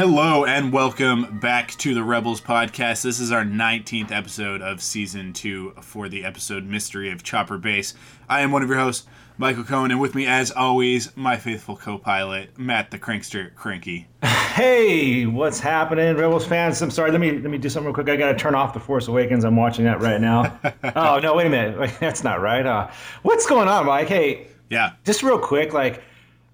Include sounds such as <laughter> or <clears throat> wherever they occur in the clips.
Hello and welcome back to the Rebels podcast. This is our 19th episode of season two for the episode Mystery of Chopper Base. I am one of your hosts, Michael Cohen, and with me, as always, my faithful co pilot, Matt the Crankster Cranky. <laughs> Hey, what's happening, Rebels fans? I'm sorry. Let me let me do something real quick. I gotta turn off the Force Awakens. I'm watching that right now. <laughs> oh no, wait a minute. <laughs> That's not right. Uh, what's going on, Mike? Hey, Yeah. just real quick. Like,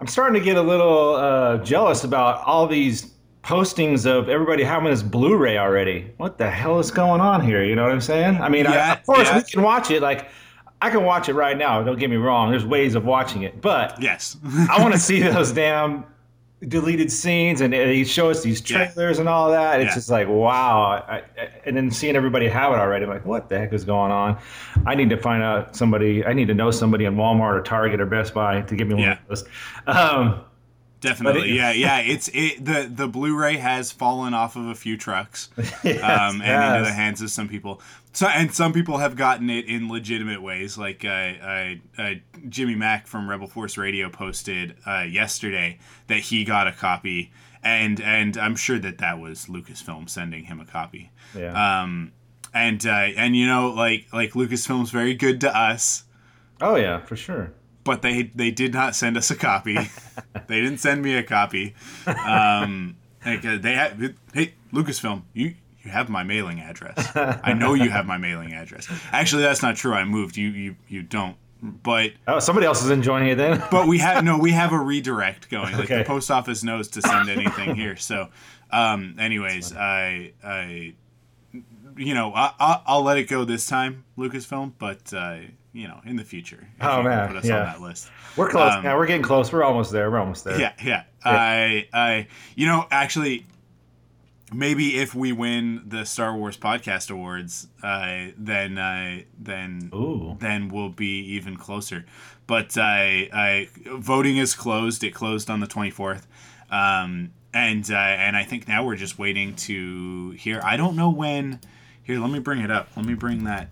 I'm starting to get a little uh, jealous about all these postings of everybody having this Blu-ray already. What the hell is going on here? You know what I'm saying? I mean, I, of course yeah. we can watch it. Like, I can watch it right now. Don't get me wrong. There's ways of watching it, but Yes. <laughs> I want to see <laughs> those damn deleted scenes and they show us these Yeah. trailers and all that. It's Yeah. just like wow. I, I, and then seeing everybody have it already, I'm like, what the heck is going on? I need to find out somebody. I need to know somebody in Walmart or Target or Best Buy to give me one Yeah. of those. Um, Definitely. It- yeah, <laughs> yeah. It's it the the Blu-ray has fallen off of a few trucks. <laughs> yes, um, and into the hands of some people. So, and some people have gotten it in legitimate ways. Like uh, uh, uh, Jimmy Mack from Rebel Force Radio posted uh, yesterday that he got a copy, and and I'm sure that that was Lucasfilm sending him a copy. Yeah. Um, and uh, and you know, like like Lucasfilm's very good to us, oh yeah, for sure. But they they did not send us a copy. <laughs> they didn't send me a copy. Um, uh, they had hey Lucasfilm, you you have my mailing address. I know you have my mailing address. Actually, that's not true. I moved. You you you don't. But Oh, somebody else is enjoying it then. but we have no. We have a <laughs> redirect going. Like the post office knows to send anything here. So, um, anyways, I I you know I, I I'll let it go this time, Lucasfilm. But uh, you know, in the future, Oh, man, put us yeah. on that list. We're close. Um, yeah, we're getting close. We're almost there. We're almost there. Yeah, yeah. I, I, you know, actually, maybe if we win the Star Wars Podcast Awards, uh, then, uh, then, Ooh. then we'll be even closer. But I, I, voting is closed. It closed on the twenty fourth, um, and uh, and I think now we're just waiting to hear. I don't know when. Here, let me bring it up. Let me bring that.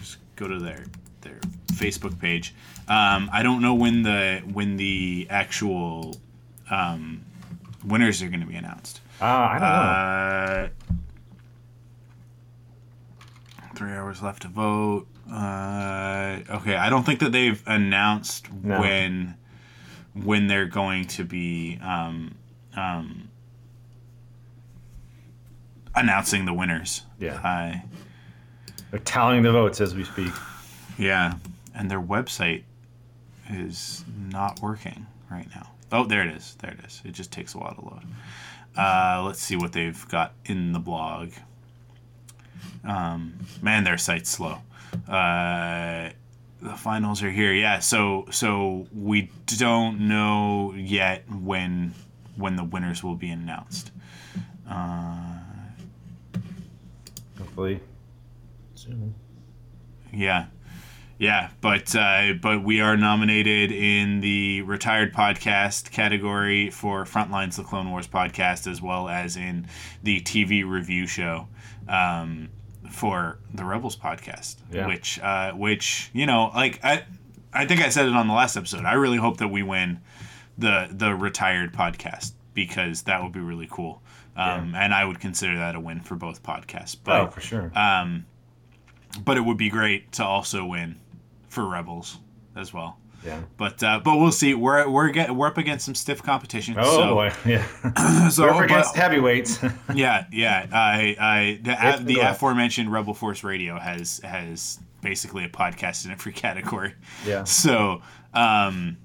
Just go to their their Facebook page. Um, I don't know when the when the actual um, winners are going to be announced. Uh, I don't know. Uh, three hours left to vote. Uh, okay, I don't think that they've announced No. when when they're going to be um, um, announcing the winners. Yeah. Uh, They're tallying the votes as we speak. Yeah, and their website is not working right now. Oh, there it is. There it is. It just takes a while to load. Uh, let's see what they've got in the blog. Um, man, their site's slow. Uh, the finals are here. Yeah, so so we don't know yet when when the winners will be announced. Uh, Hopefully. Soon. Yeah, Yeah, but uh, but we are nominated in the retired podcast category for Frontlines the Clone Wars podcast, as well as in the TV review show um, for the Rebels podcast. Yeah. Which uh, which you know, like I I think I said it on the last episode. I really hope that we win the the retired podcast because that would be really cool. Um, And I would consider that a win for both podcasts. But oh, for sure. um, but it would be great to also win for Rebels as well. yeah. But uh, but we'll see. We're we're get, we're up against some stiff competition. Oh so, boy, <laughs> yeah. <clears throat> So We're up but- against heavyweights. <laughs> yeah, yeah. I I the It's the aforementioned Rebel Force Radio has has basically a podcast in every <laughs> category. Yeah. So um,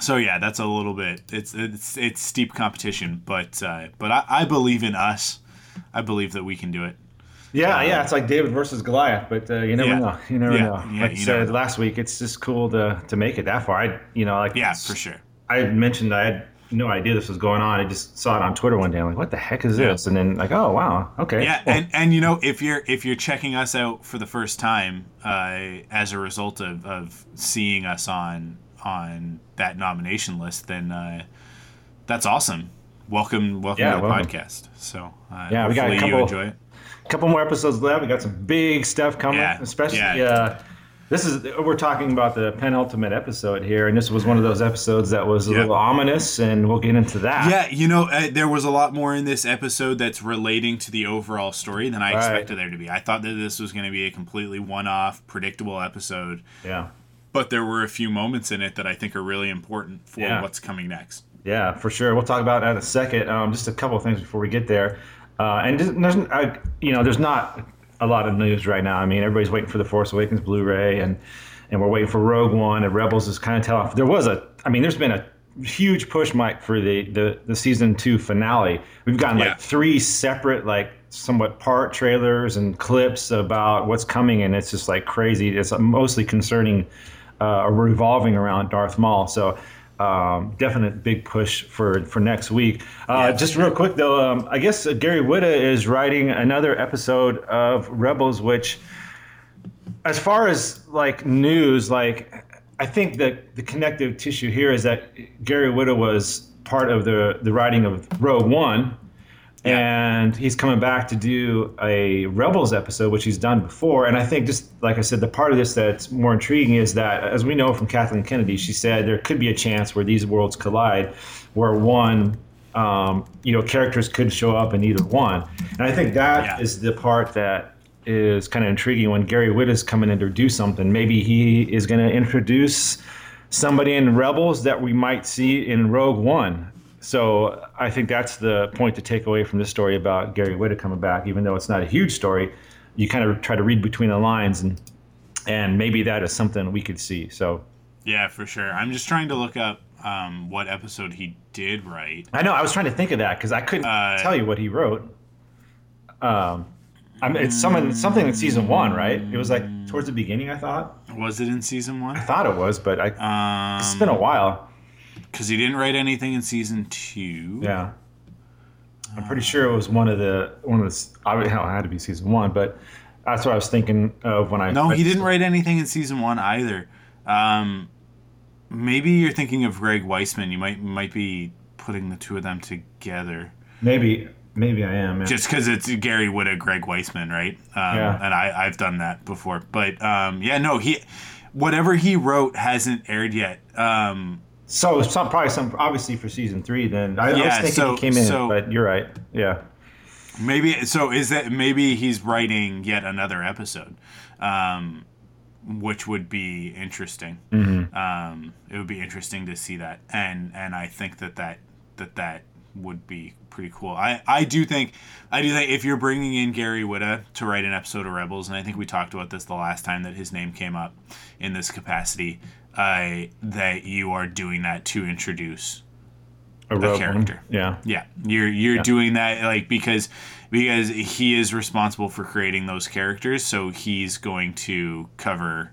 so yeah, that's a little bit. It's it's it's steep competition, but uh, but I, I believe in us. I believe that we can do it. Yeah, yeah, it's like David versus Goliath, but uh, you never Yeah. know. You never Yeah, know. yeah, like you said last week, it's just cool to to make it that far. I, you know, like Yeah, for sure. I mentioned I had no idea this was going on. I just saw it on Twitter one day. I'm like, what the heck is this? And then like, oh wow, okay. Yeah, Well, and, and you know if you're if you're checking us out for the first time uh, as a result of, of seeing us on on that nomination list, then uh, that's awesome. Welcome, welcome Yeah, to the welcome. podcast. So uh, Yeah, we got a hopefully couple- you enjoy it. Couple more episodes left. We got some big stuff coming, Yeah, especially. yeah. Uh, this is we're talking about the penultimate episode here, and this was one of those episodes that was a Yeah. little ominous, and we'll get into that. Yeah, you know, uh, there was a lot more in this episode that's relating to the overall story than I expected there to be. I thought that this was going to be a completely one-off, predictable episode, yeah, but there were a few moments in it that I think are really important for Yeah. what's coming next. yeah, for sure. We'll talk about that in a second. Um, just a couple of things before we get there, uh, and just, there's, I, you know, there's not a lot of news right now. I mean, everybody's waiting for the Force Awakens Blu-ray, and and we're waiting for Rogue One, and Rebels is kind of tell off. There was a, I mean, there's been a huge push, Mike, for the the, the season two finale. We've gotten Yeah. like three separate, like somewhat part trailers and clips about what's coming, and it's just like crazy. It's mostly concerning uh, revolving around Darth Maul. So. Um, definite big push for for next week. Uh, Yeah. just real quick though, um, I guess uh, Gary Whitta is writing another episode of Rebels, which, as far as like news, like I think that the connective tissue here is that Gary Whitta was part of the the writing of Rogue One, and he's coming back to do a Rebels episode, which he's done before. And I think just like I said, the part of this that's more intriguing is that, as we know from Kathleen Kennedy, she said there could be a chance where these worlds collide, where one. Um, you know, characters could show up in either one, and I think that is Yeah. the part that is kind of intriguing when Gary Whitta is coming in to do something. Maybe he is going to introduce somebody in Rebels that we might see in Rogue One. So I think that's the point to take away from this story about Gary Whitta coming back, even though it's not a huge story. You kind of try to read between the lines, and and maybe that is something we could see. So Yeah, for sure. I'm just trying to look up um, what episode he did write. I know I was trying to think of that because I couldn't Uh, tell you what he wrote. Um, I mean, it's something something in season one, right? It was like towards the beginning. I thought. Was it in season one? I thought it was, but I, it's been a Um, while. Because he didn't write anything in season two. Yeah, I'm pretty sure it was one of the one of the. I mean, hell, it had to be season one, but that's what I was thinking of when I. No, he didn't write anything in season one either. Um, maybe you're thinking of Greg Weisman. You might might be putting the two of them together. Maybe, maybe I am. Yeah. just because it's Gary Whitta, Greg Weisman, right? Um, Yeah. And I, I've done that before, but um, yeah, no, he, whatever he wrote hasn't aired yet. Um, so some probably some obviously for season three. Then I, I was thinking so- he came in, so- but you're right. Yeah. maybe so. Is that maybe he's writing yet another episode, um, which would be interesting. Um, it would be interesting to see that, and and I think that that that that would be pretty cool. I, I do think I do think if you're bringing in Gary Whitta to write an episode of Rebels, and I think we talked about this the last time that his name came up in this capacity, uh, that you are doing that to introduce A one. character. Yeah. yeah, you're you're doing that like because because he is responsible for creating those characters, so he's going to cover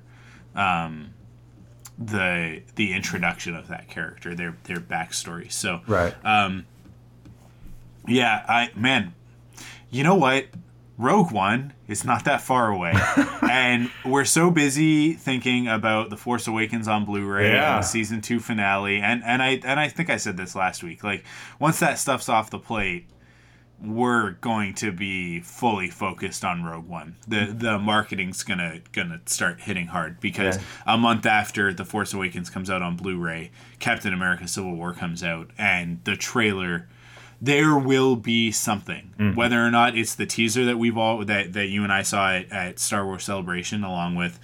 um, the the introduction of that character, their their backstory. So Right. um, yeah, I man, you know what? Rogue One is not that far away, <laughs> and we're so busy thinking about the Force Awakens on Blu-ray Yeah. and the season two finale, and and I and I think I said this last week. Like once that stuff's off the plate, we're going to be fully focused on Rogue One. The mm-hmm. the marketing's gonna gonna start hitting hard because Yeah. a month after the Force Awakens comes out on Blu-ray, Captain America: Civil War comes out, and the trailer. There will be something, Mm-hmm. whether or not it's the teaser that we've all that, that you and I saw at, at Star Wars Celebration, along with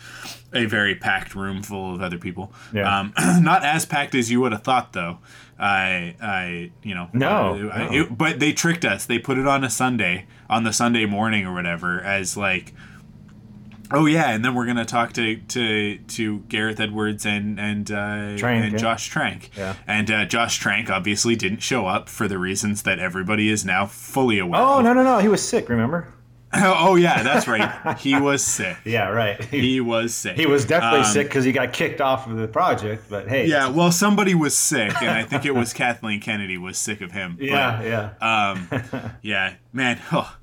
a very packed room full of other people. Yeah. Um, <clears throat> not as packed as you would have thought, though. I, I, you know, No, I- no. it- but they tricked us. They put it on a Sunday, on the Sunday morning or whatever, as like, oh yeah, and then we're gonna talk to to to Gareth Edwards and and uh, Trank, and yeah. Josh Trank. Yeah. And uh, Josh Trank obviously didn't show up for the reasons that everybody is now fully aware. Oh of. no no no! He was sick. Remember? <laughs> oh yeah, that's right. <laughs> He was sick. Yeah, right. He, He was sick. he was definitely Um, sick because he got kicked off of the project. But hey, Yeah, well, somebody was sick, and I think it was <laughs> Kathleen Kennedy was sick of him. But, yeah, yeah. Um, yeah, man. Oh,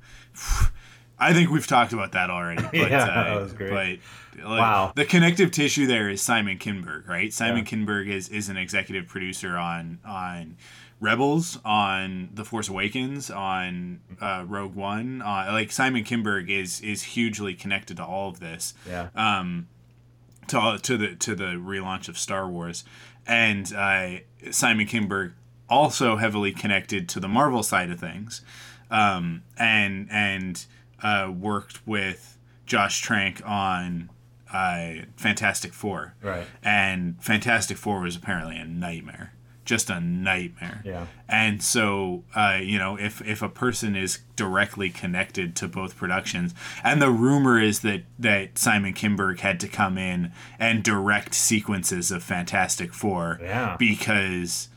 I think we've talked about that already. <laughs> But, Yeah, uh, that was great. But like, Wow. the connective tissue there is Simon Kinberg, right? Simon Kinberg is, is an executive producer on on Rebels, on The Force Awakens, on uh, Rogue One. Uh, like Simon Kinberg is is hugely connected to all of this yeah. um, to to the to the relaunch of Star Wars, and uh, Simon Kinberg also heavily connected to the Marvel side of things, um, and and uh, worked with Josh Trank on uh, Fantastic Four, Right. and Fantastic Four was apparently a nightmare. Just a nightmare. Yeah. And so, uh, you know, if if a person is directly connected to both productions, and the rumor is that that Simon Kinberg had to come in and direct sequences of Fantastic Four, Yeah. because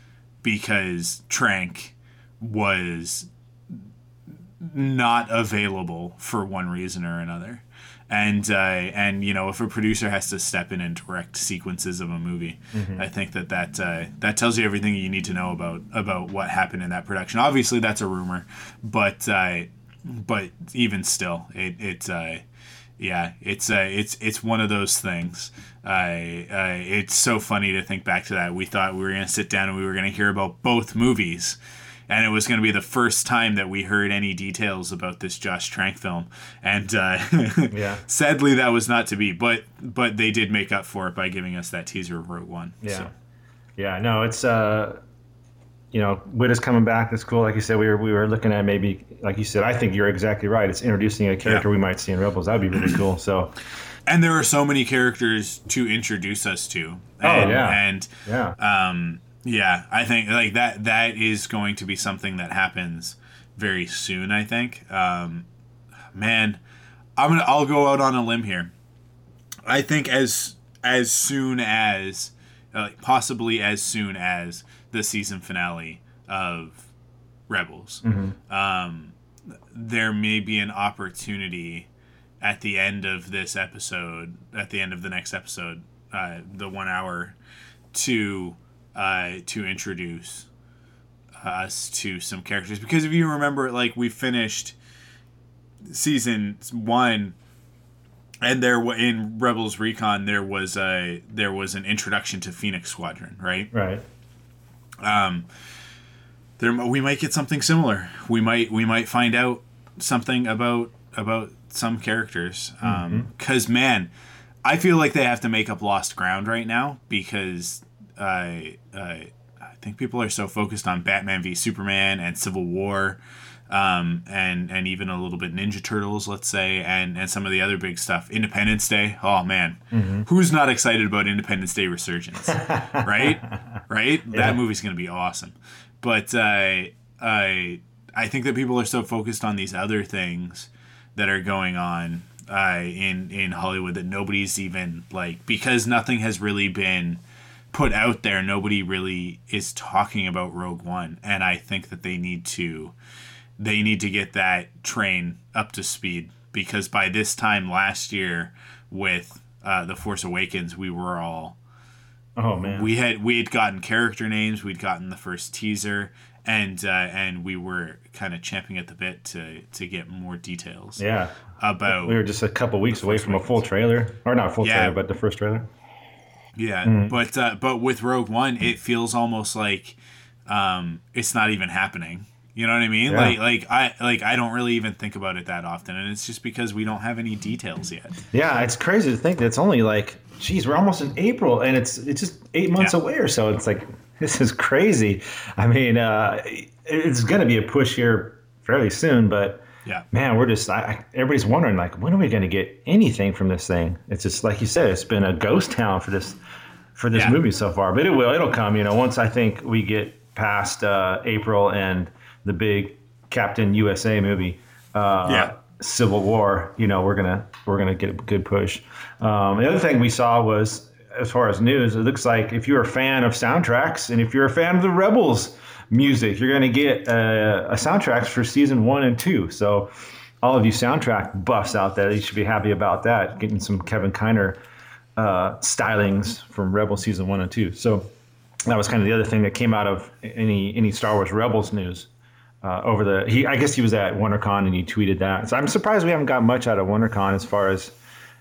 because Trank was not available for one reason or another. And uh, and you know if a producer has to step in and direct sequences of a movie, I think that that uh, that tells you everything you need to know about about what happened in that production. Obviously, that's a rumor, but uh, but even still, it it uh, yeah, it's uh, it's it's one of those things. Uh, it's so funny to think back to that. We thought we were gonna sit down and we were gonna hear about both movies, and it was gonna be the first time that we heard any details about this Josh Trank film. And uh, <laughs> Yeah. sadly, that was not to be. But but they did make up for it by giving us that teaser of Rogue One. Yeah. So, Yeah, no, it's uh you know, Whitta is coming back. That's cool. Like you said, we were we were looking at maybe like you said, I think you're exactly right. It's introducing a character Yeah. we might see in Rebels. That'd be really cool. So and there are so many characters to introduce us to. Oh, yeah. And yeah. um yeah i think like that that is going to be something that happens very soon i think. Um man i'm gonna i'll go out on a limb here. I think as as soon as uh, possibly as soon as the season finale of rebels um there may be an opportunity at the end of this episode at the end of the next episode uh, the one hour to uh, to introduce us to some characters. Because if you remember like we finished season one and there in rebels recon there was a there was an introduction to phoenix squadron right? Right. Um, there we might get something similar. We might we might find out something about about some characters um cuz man i feel like they have to make up lost ground right now because i i i think people are so focused on batman v superman and civil war um, and and even a little bit Ninja Turtles, let's say, and and some of the other big stuff. Independence Day. Oh man, who's not excited about Independence Day Resurgence? <laughs> right, right. Yeah. That movie's gonna be awesome. But I I I think that people are so focused on these other things that are going on uh, in in Hollywood that nobody's even like because nothing has really been put out there. Nobody really is talking about Rogue One, and I think that they need to they need to get that train up to speed because by this time last year with uh, the Force Awakens, we were all Oh man. we had we had gotten character names, we'd gotten the first teaser, and uh, and we were kind of champing at the bit to to get more details. Yeah. About we were just a couple weeks away from a full trailer, or not full yeah. trailer, but the first trailer. Yeah, mm. but uh, but with Rogue One, it feels almost like um, it's not even happening. You know what I mean? Yeah. Like like I like I don't really even think about it that often, and it's just because we don't have any details yet. Yeah, it's crazy to think that it's only like, geez, we're almost in April, and it's it's just eight months yeah. away or so. It's like <laughs> this is crazy. I mean, uh, it's going to be a push here fairly soon, but yeah, man, we're just I, everybody's wondering like, when are we going to get anything from this thing? It's just like you said, it's been a ghost <laughs> town for this for this yeah. movie so far, but it will. It'll come. You know, once I think we get past uh, April and the big Captain USA movie. Uh, yeah. Civil War, you know, we're gonna we're gonna get a good push. Um, the other thing we saw was, as far as news, it looks like if you're a fan of soundtracks and if you're a fan of the Rebels music, you're gonna get uh, a soundtracks for season one and two. So, all of you soundtrack buffs out there, you should be happy about that. Getting some Kevin Kiner uh, stylings from Rebel season one and two. So that was kind of the other thing that came out of any any Star Wars Rebels news. Uh, over the he I guess he was at WonderCon and he tweeted that. So I'm surprised we haven't got much out of WonderCon as far as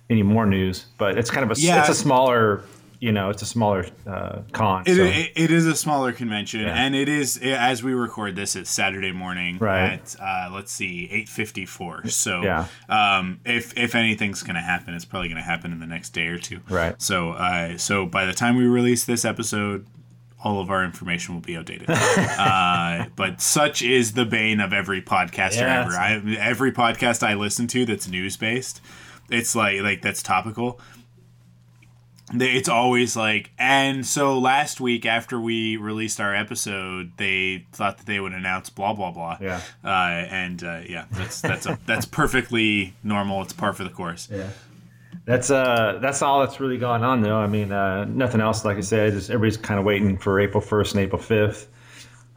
any more news. But it's kind of a yeah. it's a smaller you know it's a smaller uh, con. It, so. it, it is a smaller convention, yeah. and it is as we record this, it's Saturday morning right. at uh, let's see eight fifty four. So yeah. um, if if anything's going to happen, it's probably going to happen in the next day or two. Right. So uh, so by the time we release this episode, all of our information will be outdated. <laughs> uh, but such is the bane of every podcaster yeah, ever. I, every podcast I listen to that's news based, it's like like that's topical. It's always like, and so last week after we released our episode, they thought that they would announce blah blah blah. Yeah. Uh, and uh, yeah, that's that's a, that's perfectly normal. It's par for the course. Yeah. That's uh that's all that's really going on though. I mean, uh, nothing else. Like I said, just everybody's kind of waiting for April first and April fifth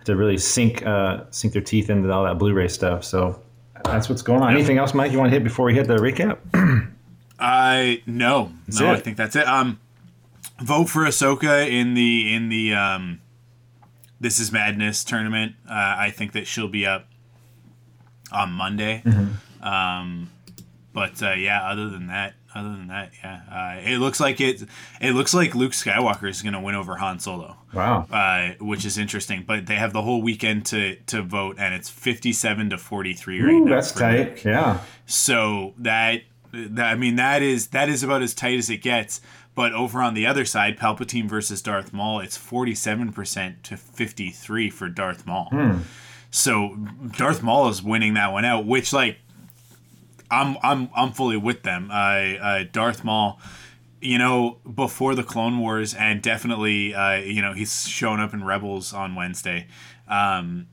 to really sink uh, sink their teeth into all that Blu-ray stuff. So that's what's going on. Anything else, Mike? You want to hit before we hit the recap? I no, that's no. It. I think that's it. Um, vote for Ahsoka in the in the um, This Is Madness tournament. Uh, I think that she'll be up on Monday. Mm-hmm. Um, but uh, yeah, other than that, other than that, yeah, uh, it looks like it. It looks like Luke Skywalker is going to win over Han Solo. Wow, uh, which is interesting. But they have the whole weekend to to vote, and it's fifty-seven to forty-three right Ooh, now. That's tight. Yeah. So that I mean that is that is about as tight as it gets. But over on the other side, Palpatine versus Darth Maul, it's forty-seven percent to fifty-three for Darth Maul. Hmm. So Darth Maul is winning that one out, which like I'm I'm I'm fully with them. Uh, uh, Darth Maul, you know, before the Clone Wars, and definitely, uh, you know, he's shown up in Rebels on Wednesday. Um,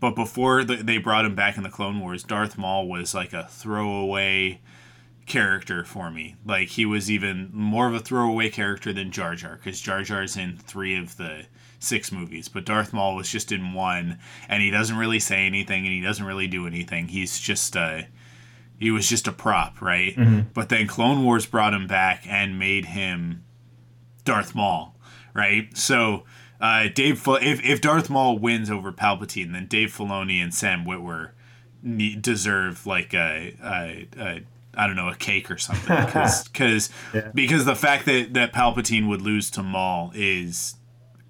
but before the, they brought him back in the Clone Wars, Darth Maul was like a throwaway character for me. Like he was even more of a throwaway character than Jar Jar, because Jar Jar's in three of the six movies, but Darth Maul was just in one, and he doesn't really say anything, and he doesn't really do anything. He's just uh, he was just a prop, right? Mm-hmm. But then Clone Wars brought him back and made him Darth Maul, right? So uh, Dave, if if Darth Maul wins over Palpatine, then Dave Filoni and Sam Witwer deserve like a, a, a I don't know a cake or something because <laughs> yeah. because the fact that that Palpatine would lose to Maul is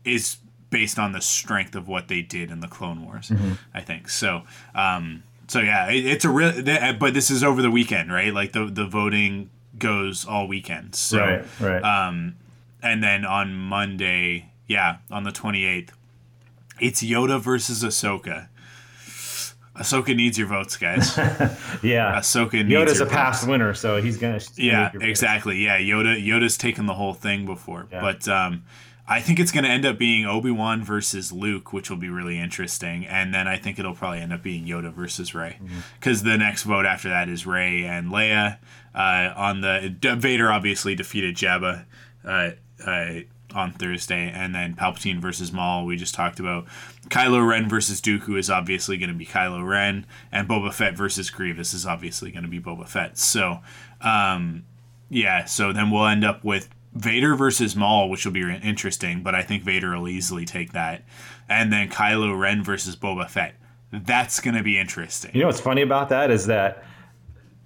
is based on the strength of what they did in the Clone Wars. Mm-hmm. I think so. Um, so yeah, it, it's a real. But this is over the weekend, right? Like the the voting goes all weekend. So, right, right. Um, and then on Monday, yeah, on the twenty eighth, it's Yoda versus Ahsoka. Ahsoka needs your votes, guys. <laughs> yeah, Ahsoka needs Yoda's a past winner, so he's gonna. yeah, exactly. Yeah, Yoda. Yoda's taken the whole thing before, yeah. but um, I think it's going to end up being Obi Wan versus Luke, which will be really interesting, and then I think it'll probably end up being Yoda versus Rey, because mm-hmm. the next vote after that is Rey and Leia. Uh, on the Vader obviously defeated Jabba uh, uh, on Thursday, and then Palpatine versus Maul. We just talked about Kylo Ren versus Dooku is obviously going to be Kylo Ren, and Boba Fett versus Grievous is obviously going to be Boba Fett. So, um, yeah, so then we'll end up with Vader versus Maul, which will be interesting, but I think Vader will easily take that. and then Kylo Ren versus Boba Fett. That's gonna be interesting. You know what's funny about that is that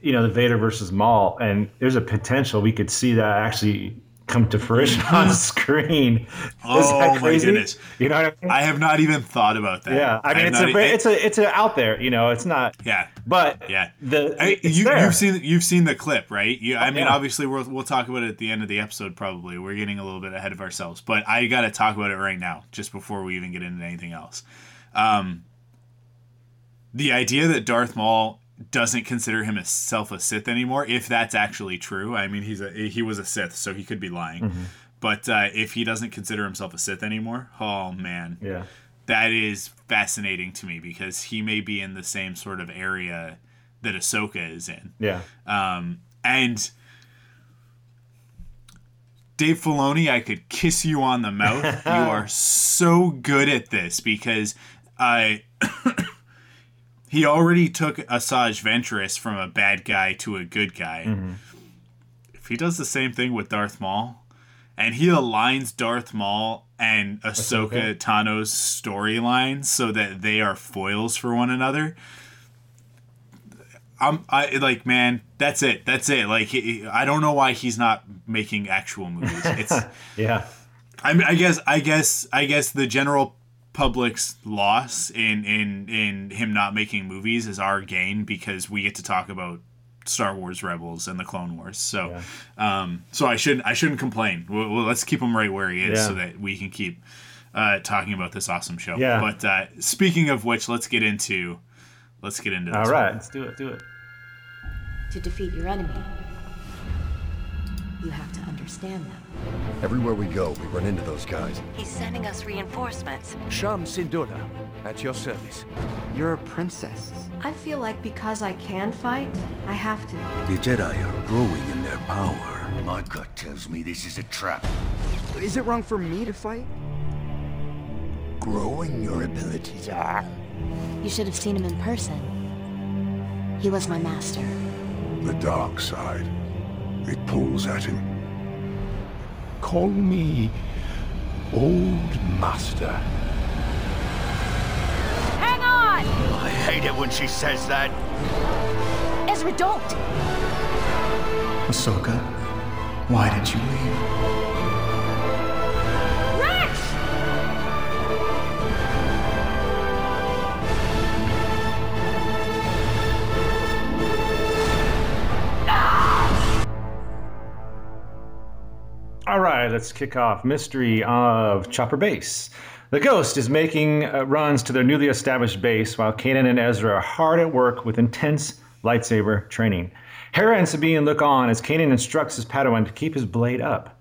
you know the Vader versus Maul, and there's a potential we could see that actually come to fruition <laughs> on screen. Is Oh, that my goodness. You know what I mean? I have not even thought about that. yeah, I mean have it's a e- it's a it's a out there. You know, it's not. yeah. But Yeah. the I, you, you've seen you've seen the clip, right? You, I mean, yeah. obviously, we'll we'll talk about it at the end of the episode. Probably, we're getting a little bit ahead of ourselves, but I got to talk about it right now, just before we even get into anything else. Um, the idea that Darth Maul doesn't consider himself a Sith anymore, if that's actually true, I mean, he's a he was a Sith, so he could be lying. Mm-hmm. But uh, if he doesn't consider himself a Sith anymore, oh man, yeah. that is fascinating to me because he may be in the same sort of area that Ahsoka is in. Yeah. Um, and Dave Filoni, I could kiss you on the mouth. <laughs> you are so good at this because I. he already took Asajj Ventress from a bad guy to a good guy. Mm-hmm. If he does the same thing with Darth Maul, and he aligns Darth Maul and Ahsoka Ahsoka. Tano's storyline so that they are foils for one another. I'm I like man, that's it. That's it. Like he, I don't know why he's not making actual movies. It's <laughs> Yeah. I mean, I guess I guess I guess the general public's loss in in in him not making movies is our gain because we get to talk about Star Wars Rebels and the Clone Wars. So um so I shouldn't I shouldn't complain. Well, well let's keep him right where he is Yeah. so that we can keep uh talking about this awesome show. Yeah. But uh speaking of which, let's get into let's get into this. All one. Let's do it. Do it. To defeat your enemy, you have to understand them. Everywhere we go, we run into those guys. He's sending us reinforcements. Cham Syndulla, at your service. You're a princess. I feel like because I can fight, I have to. The Jedi are growing in their power. My gut tells me this is a trap. Is it wrong for me to fight? Growing your abilities are. You should have seen him in person. He was my master. The dark side. It pulls at him. Call me Old Master. Hang on! I hate it when she says that. Ezra, don't! Ahsoka, why did you leave? Right, let's kick off Mystery of Chopper Base. The Ghost is making uh, runs to their newly established base while Kanan and Ezra are hard at work with intense lightsaber training. Hera and Sabine look on as Kanan instructs his Padawan to keep his blade up.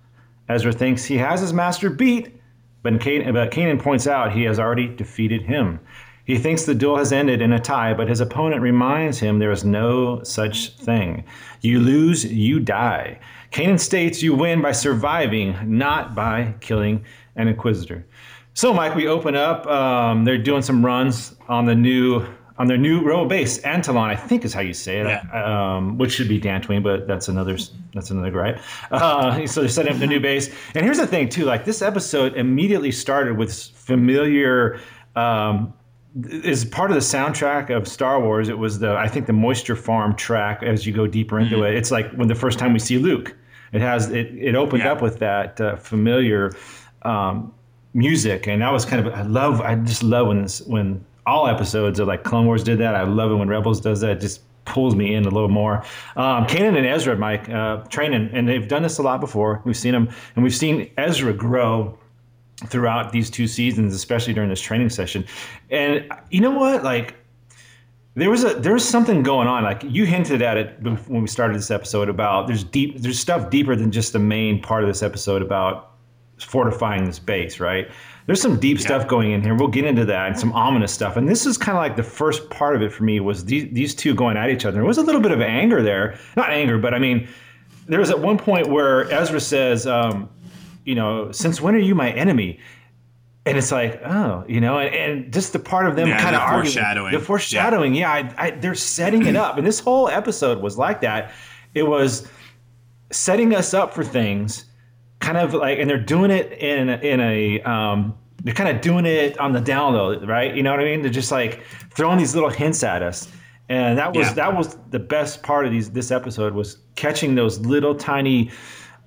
Ezra thinks he has his master beat, but Kanan, but Kanan points out he has already defeated him. He thinks the duel has ended in a tie, but his opponent reminds him there is no such thing. You lose, you die. Kanan states you win by surviving, not by killing an Inquisitor. So, Mike, we open up. Um, they're doing some runs on the new on their new rebel base, Antolon, I think is how you say it, Yeah. um, which should be Dantooine, but that's another that's another gripe. Uh, <laughs> so they're setting up the new base, and here's the thing too: like this episode immediately started with familiar. Um, is part of the soundtrack of Star Wars. It was the I think the Moisture Farm track. As you go deeper into it, it's like when the first time we see Luke. It has it. It opened Yeah. up with that uh, familiar um, music, and that was kind of I love. I just love when this, when all episodes of like Clone Wars did that. I love it when Rebels does that. It just pulls me in a little more. Um, Kanan and Ezra, Mike, uh, training, and they've done this a lot before. We've seen them, and we've seen Ezra grow throughout these two seasons, especially during this training session. And you know what? Like there was a there was something going on. Like you hinted at it when we started this episode about there's deep there's stuff deeper than just the main part of this episode about fortifying this base, right? There's some deep stuff going in here. We'll get into that and some ominous stuff. And this is kind of like the first part of it for me was these these two going at each other. There was a little bit of anger there, not anger, but I mean, there was at one point where Ezra says, um, you know, since when are you my enemy? And it's like, oh, you know, and, and just the part of them Yeah, kind of the arguing, foreshadowing. the foreshadowing, yeah, I, I, they're setting it up, and this whole episode was like that. It was setting us up for things, kind of like, and they're doing it in in a um, they're kind of doing it on the down low, right? You know what I mean? They're just like throwing these little hints at us. And that was Yeah. that was the best part of these this episode was catching those little tiny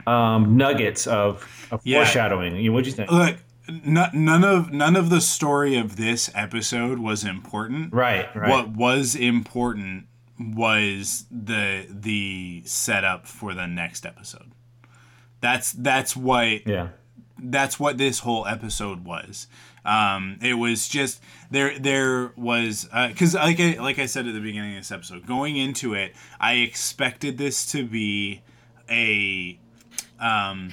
um, nuggets of, of Yeah. foreshadowing. You- What do you think? Look, n- none of none of the story of this episode was important. Right, right. What was important was the the setup for the next episode. That's that's what yeah. that's what this whole episode was. Um, it was just there. There was because like I, like I said at the beginning of this episode, going into it, I expected this to be a um,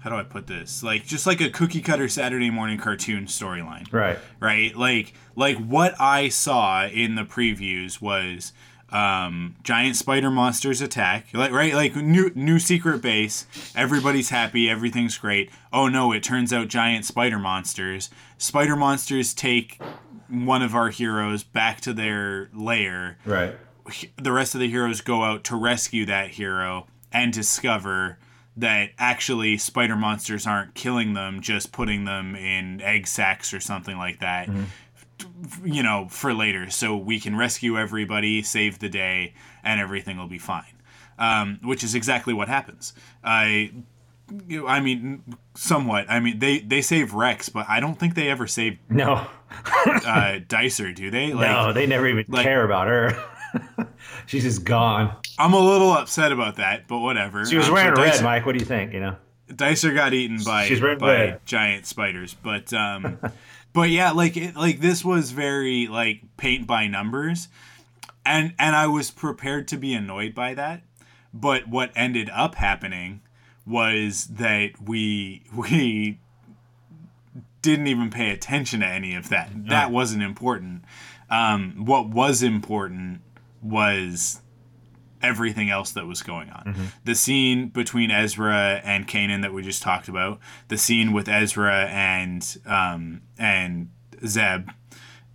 how do I put this? Like just like a cookie cutter Saturday morning cartoon storyline Right. right? Like like what I saw in the previews was um, giant spider monsters attack, like right, like new new secret base. Everybody's happy, everything's great. Oh no, it turns out giant spider monsters. Spider monsters take one of our heroes back to their lair. Right. The rest of the heroes go out to rescue that hero and discover that actually spider monsters aren't killing them, just putting them in egg sacs or something like that. You know, for later, so we can rescue everybody, save the day, and everything will be fine. Um, which is exactly what happens. I, I mean, somewhat. I mean, they they save Rex, but I don't think they ever save No. uh, <laughs> Dicer, do they? Like, no, they never even like- care about her. <laughs> She's just gone. I'm a little upset about that, but whatever. She was Um, so wearing red, Dicer, Mike. What do you think? You know. Dicer got eaten by She's wearing by red. giant spiders, but um, <laughs> but yeah, like it, like this was very like paint by numbers, and and I was prepared to be annoyed by that, but what ended up happening was that we <laughs> we didn't even pay attention to any of that. That wasn't important. Um, what was important was everything else that was going on. The scene between Ezra and Kanan that we just talked about, the scene with Ezra and um, and Zeb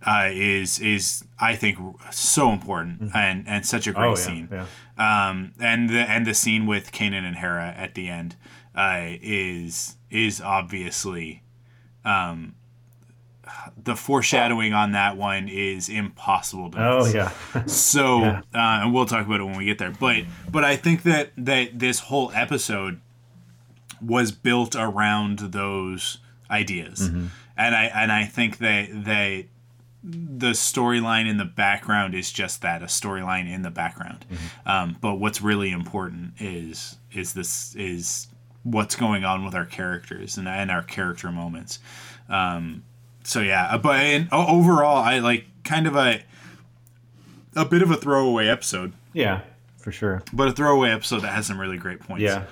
uh, is is I think so important and and such a great Oh, yeah, scene. yeah. Um, and the and the scene with Kanan and Hera at the end uh, is is obviously um, the foreshadowing on that one is impossible to Oh yeah. <laughs> So, uh, and we'll talk about it when we get there. But, but I think that that this whole episode was built around those ideas, and I and I think that that the storyline in the background is just that a storyline in the background. Um, but what's really important is is this is what's going on with our characters and, and our character moments. Um, so yeah, but and, overall, I like kind of a a bit of a throwaway episode, yeah, for sure. but a throwaway episode that has some really great points. Yeah,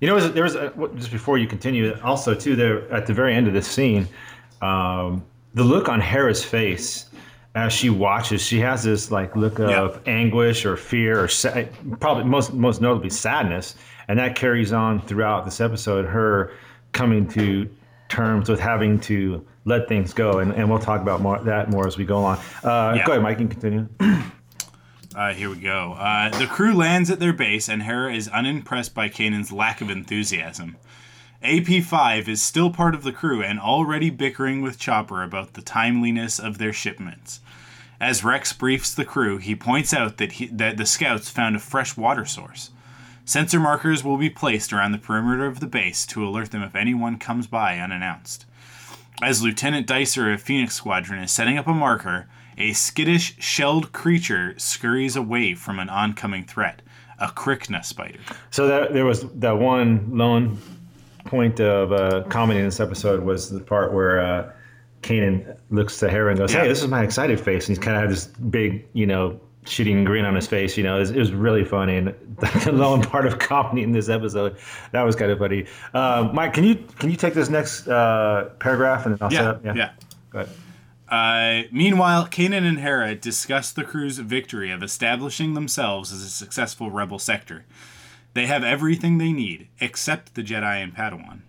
you know, there was, a, just before you continue. Also, too, there at the very end of this scene, um, the look on Hera's face as she watches, she has this like look of Yeah. anguish or fear or sa- probably most most notably sadness, and that carries on throughout this episode. Her coming to terms with having to let things go, and, and we'll talk about more that more as we go along. Uh, Yeah. Go ahead, Mike. Can continue. <clears throat> Uh, here we go. Uh, the crew lands at their base, and Hera is unimpressed by Kanan's lack of enthusiasm. AP5 is still part of the crew and already bickering with Chopper about the timeliness of their shipments. As Rex briefs the crew, he points out that, he, that the scouts found a fresh water source. Sensor markers will be placed around the perimeter of the base to alert them if anyone comes by unannounced. As Lieutenant Dicer of Phoenix Squadron is setting up a marker, a skittish, shelled creature scurries away from an oncoming threat a Krykna spider. So that there was that one lone point of uh, comedy in this episode was the part where uh, Kanan looks to Hera and goes. "Hey, this is my excited face," and he's kind of had this big, you know, shooting grin on his face. You know, it was, it was really funny. And <laughs> the lone part of comedy in this episode, that was kind of funny. Uh, Mike, can you can you take this next uh, paragraph and then I'll set Yeah, yeah. Go ahead. Uh, meanwhile, Kanan and Hera discuss the crew's victory of establishing themselves as a successful rebel sector. They have everything they need, except the Jedi and Padawan.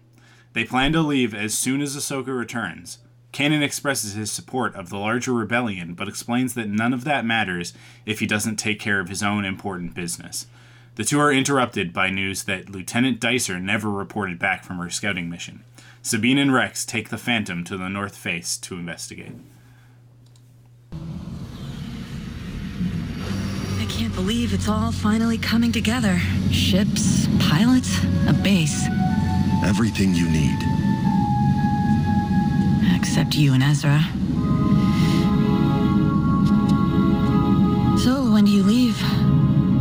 They plan to leave as soon as Ahsoka returns. Kanan expresses his support of the larger rebellion, but explains that none of that matters if he doesn't take care of his own important business. The two are interrupted by news that Lieutenant Dicer never reported back from her scouting mission. Sabine and Rex take the Phantom to the North Face to investigate. I can't believe it's all finally coming together. Ships, pilots, a base. Everything you need. Except you and Ezra. So, when do you leave?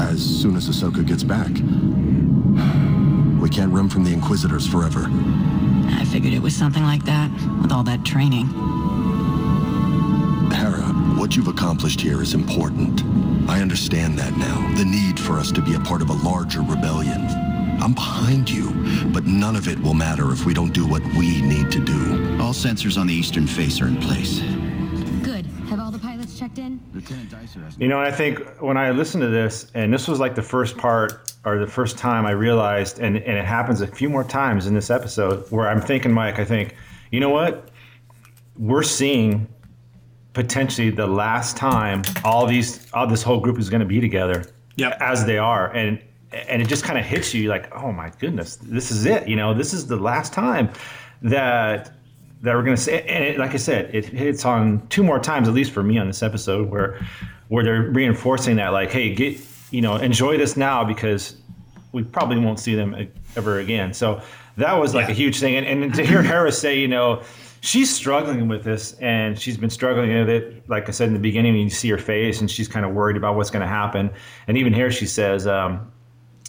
As soon as Ahsoka gets back. We can't run from the Inquisitors forever. I figured it was something like that, with all that training. Hera, what you've accomplished here is important. I understand that now. The need for us to be a part of a larger rebellion. I'm behind you, but none of it will matter if we don't do what we need to do. All sensors on the eastern face are in place. Good. Have all the pilots checked in? Lieutenant Dicer has You know, I think when I listened to this, and this was like the first part or the first time I realized, and, and it happens a few more times in this episode, where I'm thinking, Mike, I think, you know what? We're seeing potentially the last time all these, all this whole group is going to be together Yep. as they are. And, and it just kind of hits you like, oh my goodness, this is it. You know, this is the last time that that we're going to say. And it, like I said, it hits on two more times, at least for me on this episode, where where they're reinforcing that, like, hey, get you know, enjoy this now because we probably won't see them ever again. So that was like Yeah. a huge thing. And, and to hear Hera say, you know, she's struggling with this and she's been struggling with it. Like I said in the beginning, you see her face and she's kind of worried about what's going to happen. And even here she says, um,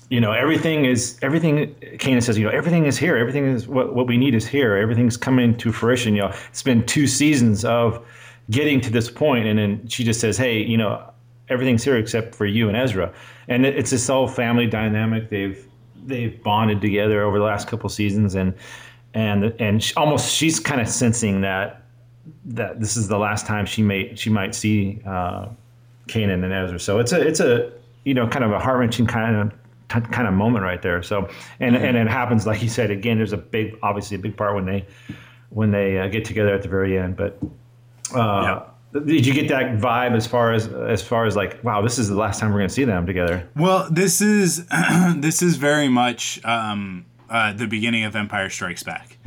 you know, everything is everything. Kanan says, you know, everything is here. Everything is what, what we need is here. Everything's coming to fruition. You know, it's been two seasons of getting to this point, and then she just says, hey, you know, everything's here except for you and Ezra. And it- it's this whole family dynamic. They've they've bonded together over the last couple seasons, and and and she, almost she's kind of sensing that that this is the last time she may she might see uh, Kanan and Ezra. So it's a it's a you know kind of a heart wrenching kind of t- kind of moment right there. So and and it happens like you said again. There's a big obviously a big part when they when they uh, get together at the very end. But uh, did you get that vibe as far as as far as like wow this is the last time we're going to see them together? Well, this is <clears throat> this is very much um, uh, the beginning of Empire Strikes Back,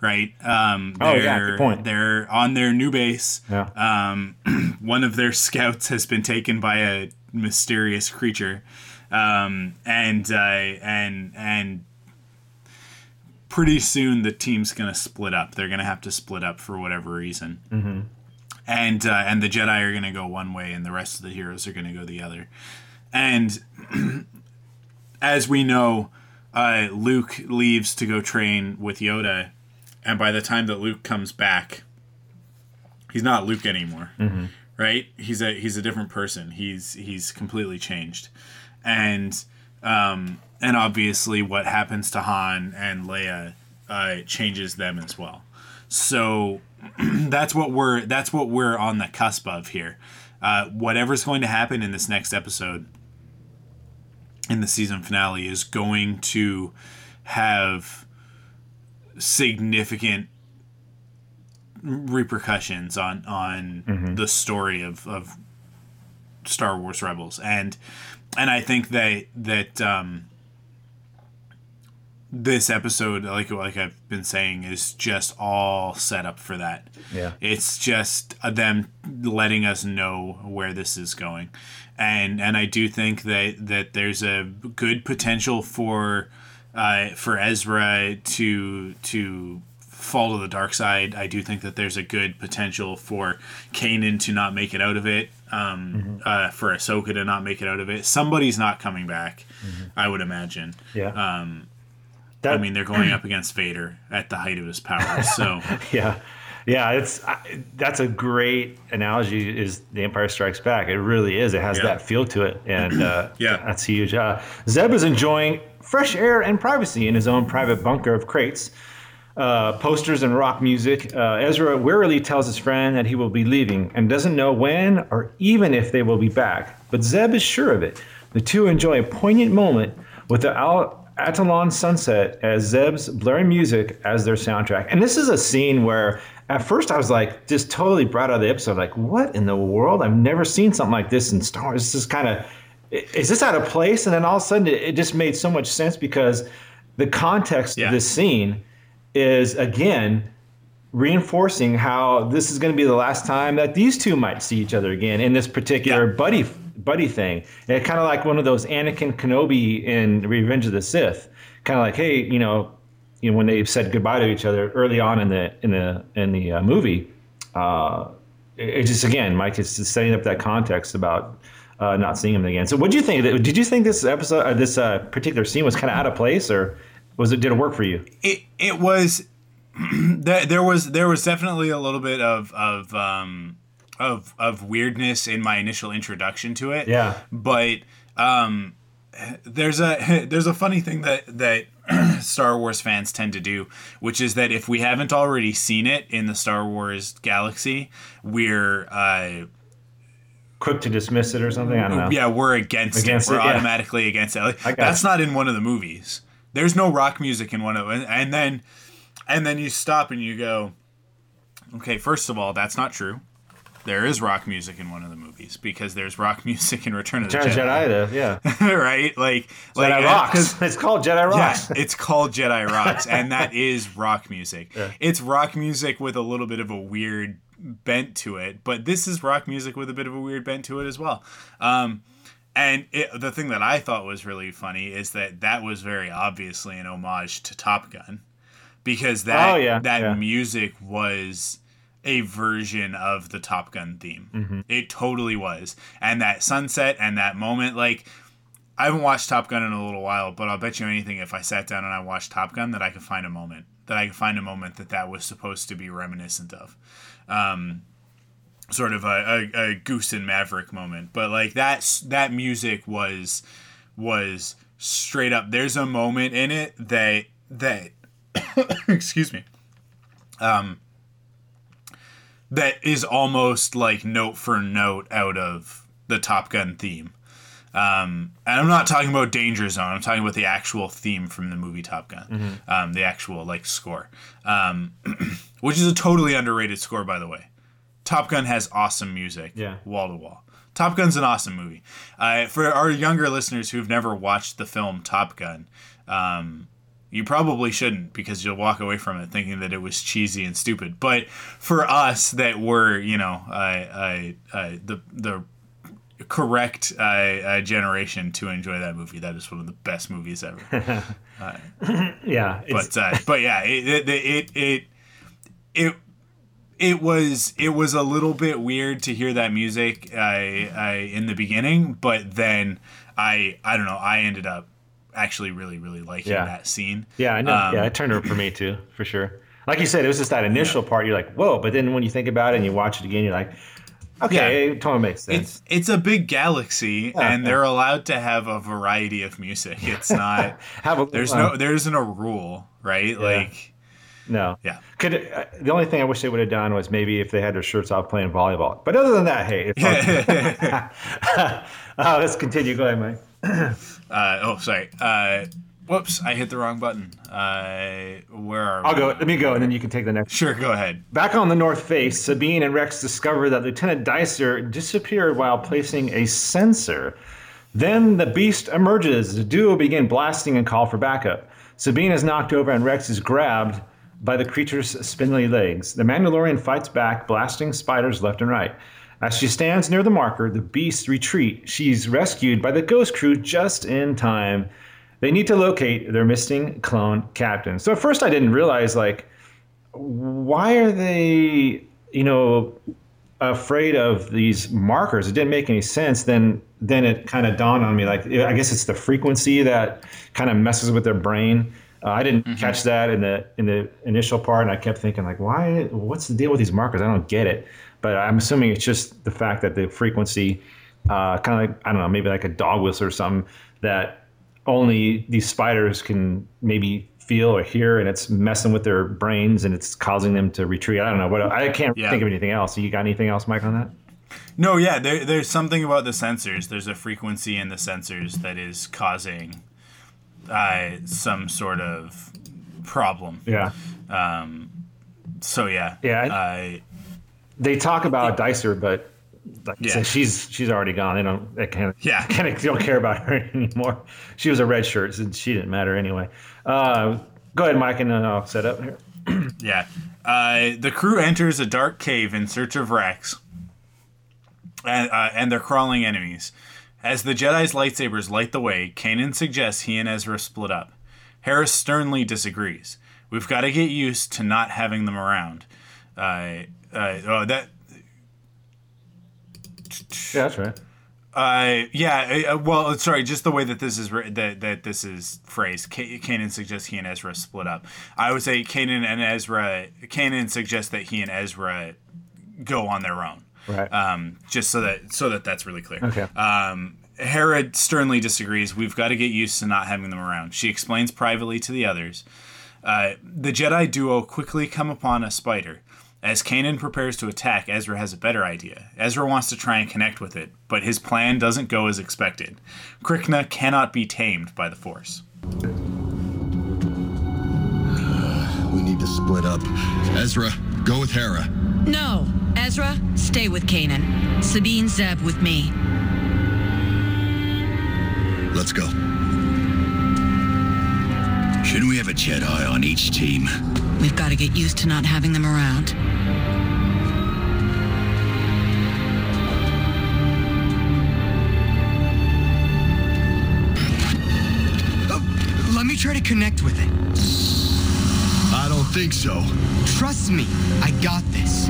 right? Um, Oh, they're, yeah, good point. They're on their new base. Yeah. Um, <clears throat> one of their scouts has been taken by a mysterious creature, um, and uh, and and pretty soon the team's gonna split up. They're gonna have to split up for whatever reason Mm-hmm. and uh, and the Jedi are going to go one way, and the rest of the heroes are going to go the other. And <clears throat> as we know, uh, Luke leaves to go train with Yoda, and by the time that Luke comes back, he's not Luke anymore, right? He's a he's a different person. He's he's completely changed, and um, and obviously what happens to Han and Leia uh, changes them as well. So <clears throat> that's what we're that's what we're on the cusp of here. Uh, whatever's going to happen in this next episode, in the season finale, is going to have significant repercussions on on the story of, of Star Wars Rebels, and and I think that that um, this episode, like like I've been saying, is just all set up for that. Yeah. It's just them letting us know where this is going, and and I do think that that there's a good potential for uh, for Ezra to to fall to the dark side. I do think that there's a good potential for Kanan to not make it out of it. Um, uh, for Ahsoka to not make it out of it. Somebody's not coming back. I would imagine. Yeah. Um, That- I mean, they're going up against Vader at the height of his power. <laughs> So yeah yeah it's I- that's a great analogy is the empire strikes back it really is it has Yeah. that feel to it and uh, <clears throat> Yeah. that's huge uh, zeb is enjoying fresh air and privacy in his own private bunker of crates uh, posters and rock music uh, ezra wearily tells his friend that he will be leaving and doesn't know when or even if they will be back but zeb is sure of it the two enjoy a poignant moment with the Al- Atollon sunset as Zeb's blaring music as their soundtrack. And this is a scene where at first I was like, just totally brought out of the episode, like, what in the world? I've never seen something like this in Star Wars. This is kind of, is this out of place? And then all of a sudden it, it just made so much sense because the context Yeah. of this scene is again reinforcing how this is going to be the last time that these two might see each other again in this particular yeah. buddy buddy thing. And kind of like one of those Anakin Kenobi in Revenge of the Sith, kind of like, hey, you know, you know, when they said goodbye to each other early on in the in the in the uh, movie, uh, it, it, just again, Mike is just setting up that context about uh, not seeing him again. So, what do you think? Did you think this episode, uh, this uh, particular scene, was kind of out of place, or was it did it work for you? It it was. <clears throat> there, there was there was definitely a little bit of of um, of of weirdness in my initial introduction to it. Yeah. But um, there's a <laughs> there's a funny thing that that <clears throat> Star Wars fans tend to do, which is that if we haven't already seen it in the Star Wars galaxy, we're uh, quick to dismiss it or something. I don't know. Yeah, we're against, against it. We're it, automatically yeah. against it. Like, That's not in one of the movies. There's no rock music in one of them. And then and then you stop and you go, okay, first of all, that's not true. There is rock music in one of the movies because there's rock <laughs> music in Return of the Jedi. Jedi, yeah, <laughs> right. Like Jedi like, Rocks. <laughs> It's called Jedi Rocks. Yeah, it's called Jedi Rocks, and that is rock music. Yeah. It's rock music with a little bit of a weird bent to it, but this is rock music with a bit of a weird bent to it as well. Um, and it, the thing that I thought was really funny is that that was very obviously an homage to Top Gun, because that oh, yeah, that yeah. music was a version of the Top Gun theme. Mm-hmm. It totally was, and that sunset and that moment, like. I haven't watched Top Gun in a little while, but I'll bet you anything if I sat down and I watched Top Gun that I could find a moment that I could find a moment that that was supposed to be reminiscent of um, sort of a, a, a, goose and maverick moment but like that that music was was straight up there's a moment in it that that <coughs> excuse me um that is almost like note for note out of the top gun theme um, and I'm not talking about Danger Zone. I'm talking about the actual theme from the movie Top Gun, mm-hmm. um, the actual like score, um, <coughs> which is a totally underrated score, by the way. Top Gun has awesome music, yeah, wall to wall. Top Gun's an awesome movie. Uh, for our younger listeners who've never watched the film Top Gun, um, you probably shouldn't because you'll walk away from it thinking that it was cheesy and stupid. But for us that were, you know, uh, uh, the the correct uh, uh, generation to enjoy that movie. That is one of the best movies ever. <laughs> uh, yeah, but uh, but yeah, it it, it it it it was it was a little bit weird to hear that music I, I, in the beginning, but then I I don't know I ended up actually really really liking yeah. that scene. Yeah, I know. Um, yeah, it turned out for me too, for sure. Like you said, it was just that initial yeah. part. You're like, whoa! But then when you think about it and you watch it again, you're like, Okay, yeah. it totally makes sense. It's it's a big galaxy, yeah, and they're allowed to have a variety of music. It's not <laughs> a, there's no there isn't a rule, right? Like no, yeah. Could uh, the only thing I wish they would have done was maybe if they had their shirts off playing volleyball. But other than that, hey, oh, <laughs> let's continue. Go ahead, Mike. <clears throat> uh, oh, sorry. Uh, Whoops, I hit the wrong button. Uh, where are I'll we? go. Let me go, and then you can take the next. Sure, go ahead. Back on the North Face, Sabine and Rex discover that Lieutenant Dicer disappeared while placing a sensor. Then the beast emerges. The duo begin blasting and call for backup. Sabine is knocked over, and Rex is grabbed by the creature's spindly legs. The Mandalorian fights back, blasting spiders left and right. As she stands near the marker, the beasts retreat. She's rescued by the Ghost Crew just in time. They need to locate their missing clone captain. So at first I didn't realize like why are they, you know, afraid of these markers? It didn't make any sense. Then then it kind of dawned on me like I guess it's the frequency that kind of messes with their brain. Uh, I didn't mm-hmm. catch that in the in the initial part, and I kept thinking like, why? What's the deal with these markers? I don't get it. But I'm assuming it's just the fact that the frequency, uh, kind of like I don't know, maybe like a dog whistle or something that only these spiders can maybe feel or hear, and it's messing with their brains and it's causing them to retreat. I don't know what I can't yeah. think of anything else. You got anything else, Mike, on that? No, yeah, there, there's something about the sensors. There's a frequency in the sensors that is causing uh, some sort of problem. Yeah. Um, so yeah. Yeah. I, they talk about Dicer, but like yeah. she's she's already gone. They don't they of yeah <laughs> kind of don't care about her <laughs> anymore. She was a red shirt, and she didn't matter anyway. Uh, Go ahead, Mike, and then I'll set up here. <clears throat> Yeah. Uh, the crew enters a dark cave in search of Rex and, uh, and their crawling enemies. As the Jedi's lightsabers light the way, Kanan suggests he and Ezra split up. Hera sternly disagrees. We've got to get used to not having them around. Uh, uh, oh, that. Yeah, that's right. Uh, yeah. Uh, well, sorry. Just the way that this is that that this is phrased. K- Kanan suggests he and Ezra split up. I would say Kanan and Ezra. Kanan suggests that he and Ezra go on their own. Right. Um, just so that so that that's really clear. Okay. Um, Hera sternly disagrees. We've got to get used to not having them around. She explains privately to the others. Uh, the Jedi duo quickly come upon a spider. As Kanan prepares to attack, Ezra has a better idea. Ezra wants to try and connect with it, but his plan doesn't go as expected. Krykna cannot be tamed by the Force. We need to split up. Ezra, go with Hera. No, Ezra, stay with Kanan. Sabine Zeb with me. Let's go. Shouldn't we have a Jedi on each team? We've got to get used to not having them around. Oh, let me try to connect with it. Think so. Trust me, I got this.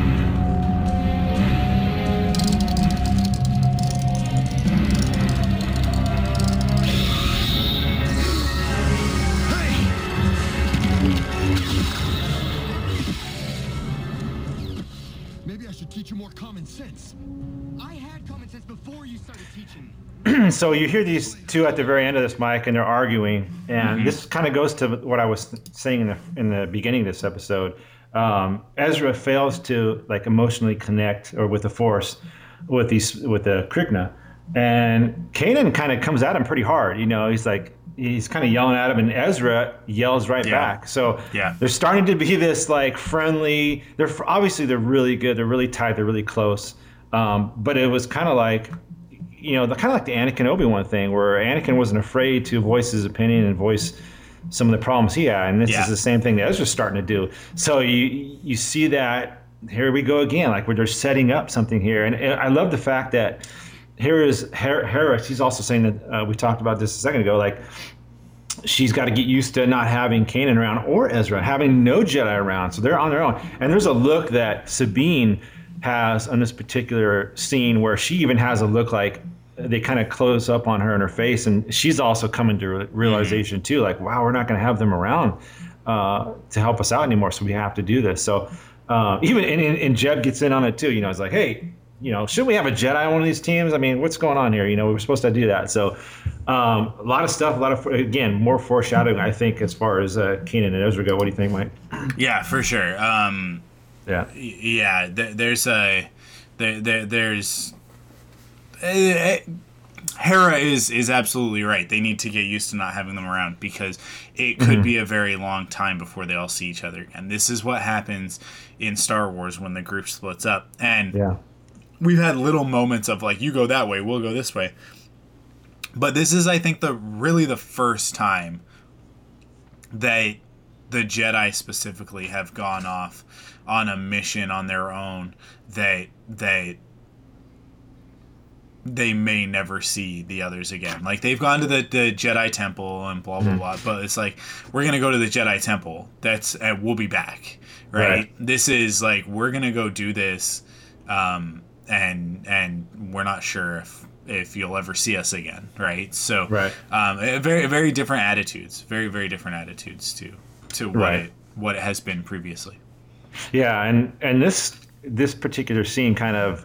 More common sense. I had common sense before you started teaching. <clears throat> so you hear these two at the very end of this Mike and they're arguing and Mhm. this kind of goes to what i was saying in the, in the beginning of this episode um, ezra fails to like emotionally connect or with the force with these with the Krykna and kanan kind of comes at him pretty hard you know he's like he's kind of yelling at him and ezra yells right Yeah. back so yeah, they're starting to be this like friendly they're obviously they're really good they're really tight they're really close um, but it was kind of like you know, the kind of like the Anakin Obi Wan thing, where Anakin wasn't afraid to voice his opinion and voice some of the problems he had, and this Yeah. is the same thing that Ezra's starting to do. So you you see that here we go again, like where they're setting up something here, and I love the fact that here is Her- Hera. She's also saying that uh, we talked about this a second ago, like she's got to get used to not having Kanan around or Ezra, having no Jedi around. So they're on their own. And there's a look that Sabine has on this particular scene where she even has a look like they kind of close up on her in her face. And she's also coming to re- realization too, like, wow, we're not going to have them around uh, to help us out anymore. So we have to do this. So uh, even, and and Zeb gets in on it too. You know, it's like, hey, you know, shouldn't we have a Jedi on one of these teams? I mean, what's going on here? You know, we were supposed to do that. So, um, a lot of stuff, a lot of, again, more foreshadowing, I think, as far as uh, Kanan and Ezra go. What do you think, Mike? Yeah, for sure. Um, yeah. Yeah. There, there's a there, there there's. Uh, Hera is is absolutely right. They need to get used to not having them around because it could Mhm. be a very long time before they all see each other. And this is what happens in Star Wars when the group splits up. And Yeah. We've had little moments of like you go that way, we'll go this way. But this is I think the really the first time that the Jedi specifically have gone off on a mission on their own that that they may never see the others again. Like they've gone to the, the Jedi Temple and blah blah Mhm. blah, but it's like we're gonna go to the Jedi Temple. That's and we'll be back, right? Right. This is like we're gonna go do this, um, and and we're not sure if if you'll ever see us again, right? So, Right. um, very very different attitudes, very very different attitudes to to what Right. it what it has been previously. Yeah, and and this this particular scene kind of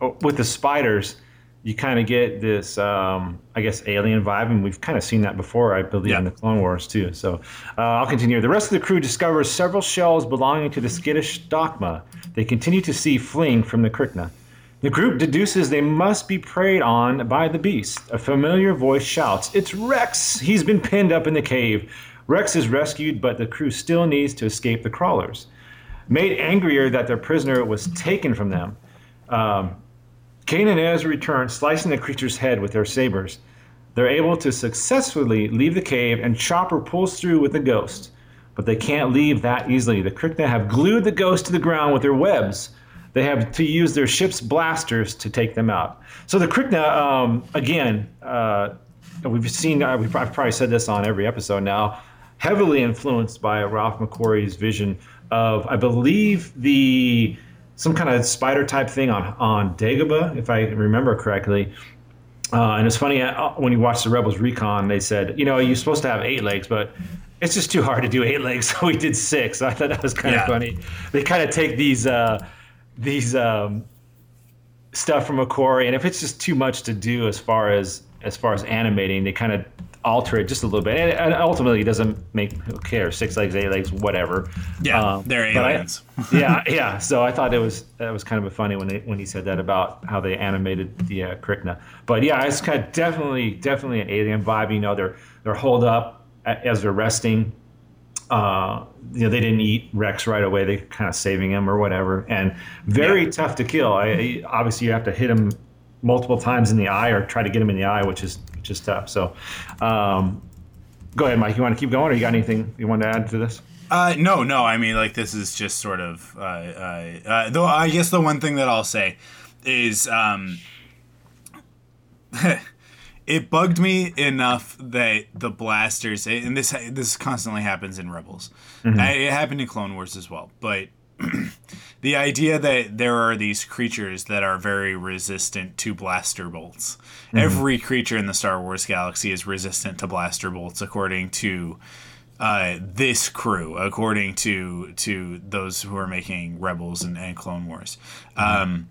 oh, with the spiders, you kind of get this, um, I guess, alien vibe, and we've kind of seen that before, I believe, in the Clone Wars too. So uh, I'll continue. The rest of the crew discovers several shells belonging to the skittish Dokma. They continue to see fleeing from the Krykna. The group deduces they must be preyed on by the beast. A familiar voice shouts, It's Rex! He's been pinned up in the cave. Rex is rescued, but the crew still needs to escape the crawlers. Made angrier that their prisoner was taken from them, um, and Ezra return, slicing the creature's head with their sabers. They're able to successfully leave the cave, and Chopper pulls through with the ghost. but they can't leave that easily. The Krykna have glued the ghost to the ground with their webs. They have to use their ship's blasters to take them out. So the Krykna, um, again, uh, we've seen, uh, we've, I've probably said this on every episode now, heavily influenced by Ralph McQuarrie's vision of, I believe, the some kind of spider type thing on on Dagobah, if I remember correctly. Uh, and it's funny uh, when you watch the Rebels Recon, they said, you know, you're supposed to have eight legs, but it's just too hard to do eight legs, <laughs> so we did six. <laughs> I thought that was kind Yeah. of funny. They kind of take these uh, these um, stuff from McQuarrie, and if it's just too much to do as far as as far as animating, they kind of alter it just a little bit, and, and ultimately it doesn't make who cares six legs, eight legs, whatever. Yeah, Um, they're but I- aliens. <laughs> yeah, yeah. So I thought it was that was kind of funny when they when he said that about how they animated the uh, Krykna. But yeah, it's kind of definitely definitely an alien vibe. You know, they're they're holed up as they're resting. Uh, you know, they didn't eat Rex right away. They kind of saving him or whatever, and very tough to kill. I, I- obviously you have to hit him multiple times in the eye or try to get him in the eye, which is which is tough. So, um, go ahead, Mike. You want to keep going, or you got anything you want to add to this? Uh, no, no. I mean, like this is just sort of. Uh, uh, uh, though I guess the one thing that I'll say is, um, <laughs> it bugged me enough that the blasters, and this this constantly happens in Rebels. Mhm. Uh, It happened in Clone Wars as well, but. <clears throat> the idea that there are these creatures that are very resistant to blaster bolts. Mhm. Every creature in the Star Wars galaxy is resistant to blaster bolts, according to uh, this crew, according to to those who are making Rebels and, and Clone Wars. Um,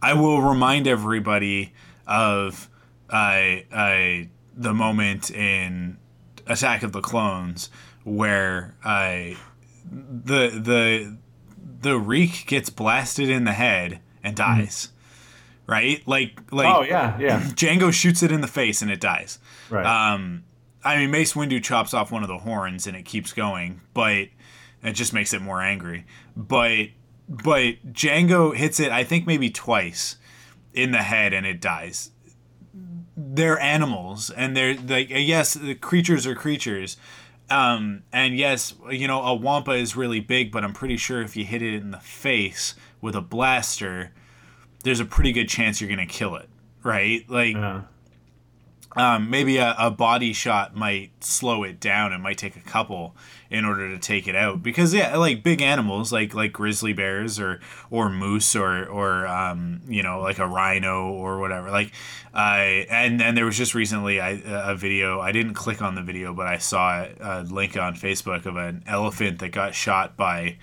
I will remind everybody of uh, uh, the moment in Attack of the Clones where I the the the Reek gets blasted in the head and dies. Right? Like like Oh, yeah, yeah. <clears throat> Django shoots it in the face and it dies. Right. Um I mean Mace Windu chops off one of the horns and it keeps going, but it just makes it more angry. But but Django hits it I think maybe twice in the head and it dies. They're animals and they're like yes, the creatures are creatures. Um, and yes, you know, a wampa is really big, but I'm pretty sure if you hit it in the face with a blaster, there's a pretty good chance you're gonna kill it, right? Like, um, maybe a, a body shot might slow it down. It might take a couple in order to take it out because yeah, like big animals, like like grizzly bears or or moose or or um, you know like a rhino or whatever. Like, I and and there was just recently I, a video. I didn't click on the video, but I saw a link on Facebook of an elephant that got shot by.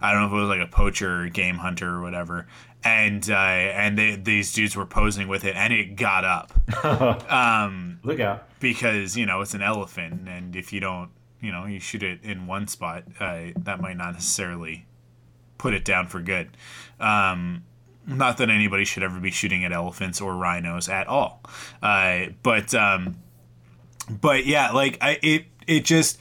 I don't know if it was like a poacher or game hunter or whatever. And uh, and they, these dudes were posing with it, and it got up. <laughs> um, Look out! Because you know it's an elephant, and if you don't, you know, you shoot it in one spot, uh, that might not necessarily put it down for good. Um, not that anybody should ever be shooting at elephants or rhinos at all, uh, but um, but yeah, like I it it just.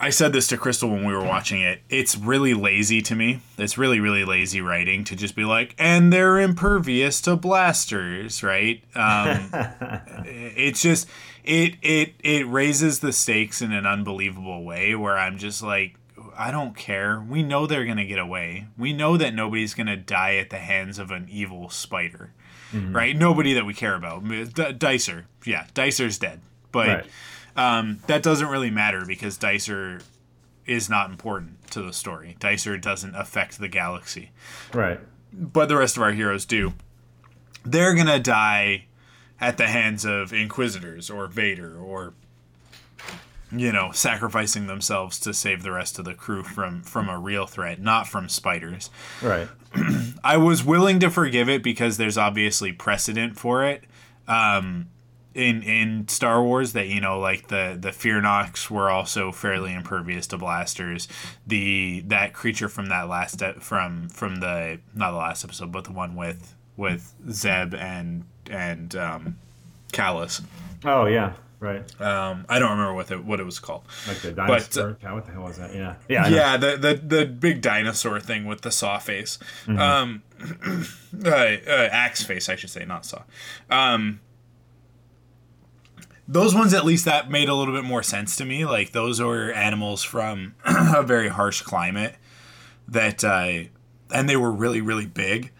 I said this to Crystal when we were watching it. It's really lazy to me. It's really, really lazy writing to just be like, and they're impervious to blasters, right? Um, <laughs> it's just it it it raises the stakes in an unbelievable way where I'm just like, I don't care. We know they're gonna get away. We know that nobody's gonna die at the hands of an evil spider, Mhm. right? Nobody that we care about. D- Dicer, yeah, Dicer's dead, but. Right. Um, that doesn't really matter because Dicer is not important to the story. Dicer doesn't affect the galaxy, Right. but the rest of our heroes do. They're gonna die at the hands of Inquisitors or Vader or you know sacrificing themselves to save the rest of the crew from from a real threat, not from spiders. Right. <clears throat> I was willing to forgive it because there's obviously precedent for it. Um, in in Star Wars that you know like the the Fear were also fairly impervious to blasters. The that creature from that last e- from from the not the last episode but the one with with Zeb and and um, Kallus. Oh yeah. Right. Um, I don't remember what it what it was called. Like the But, uh, dinosaur. what the hell was that? Yeah. Yeah. Yeah, the, the the big dinosaur thing with the saw face, Mhm. um, <clears throat> uh, uh, axe face, I should say, not saw. Um, those ones at least that made a little bit more sense to me. Like those were animals from <clears throat> a very harsh climate that, uh, and they were really really big.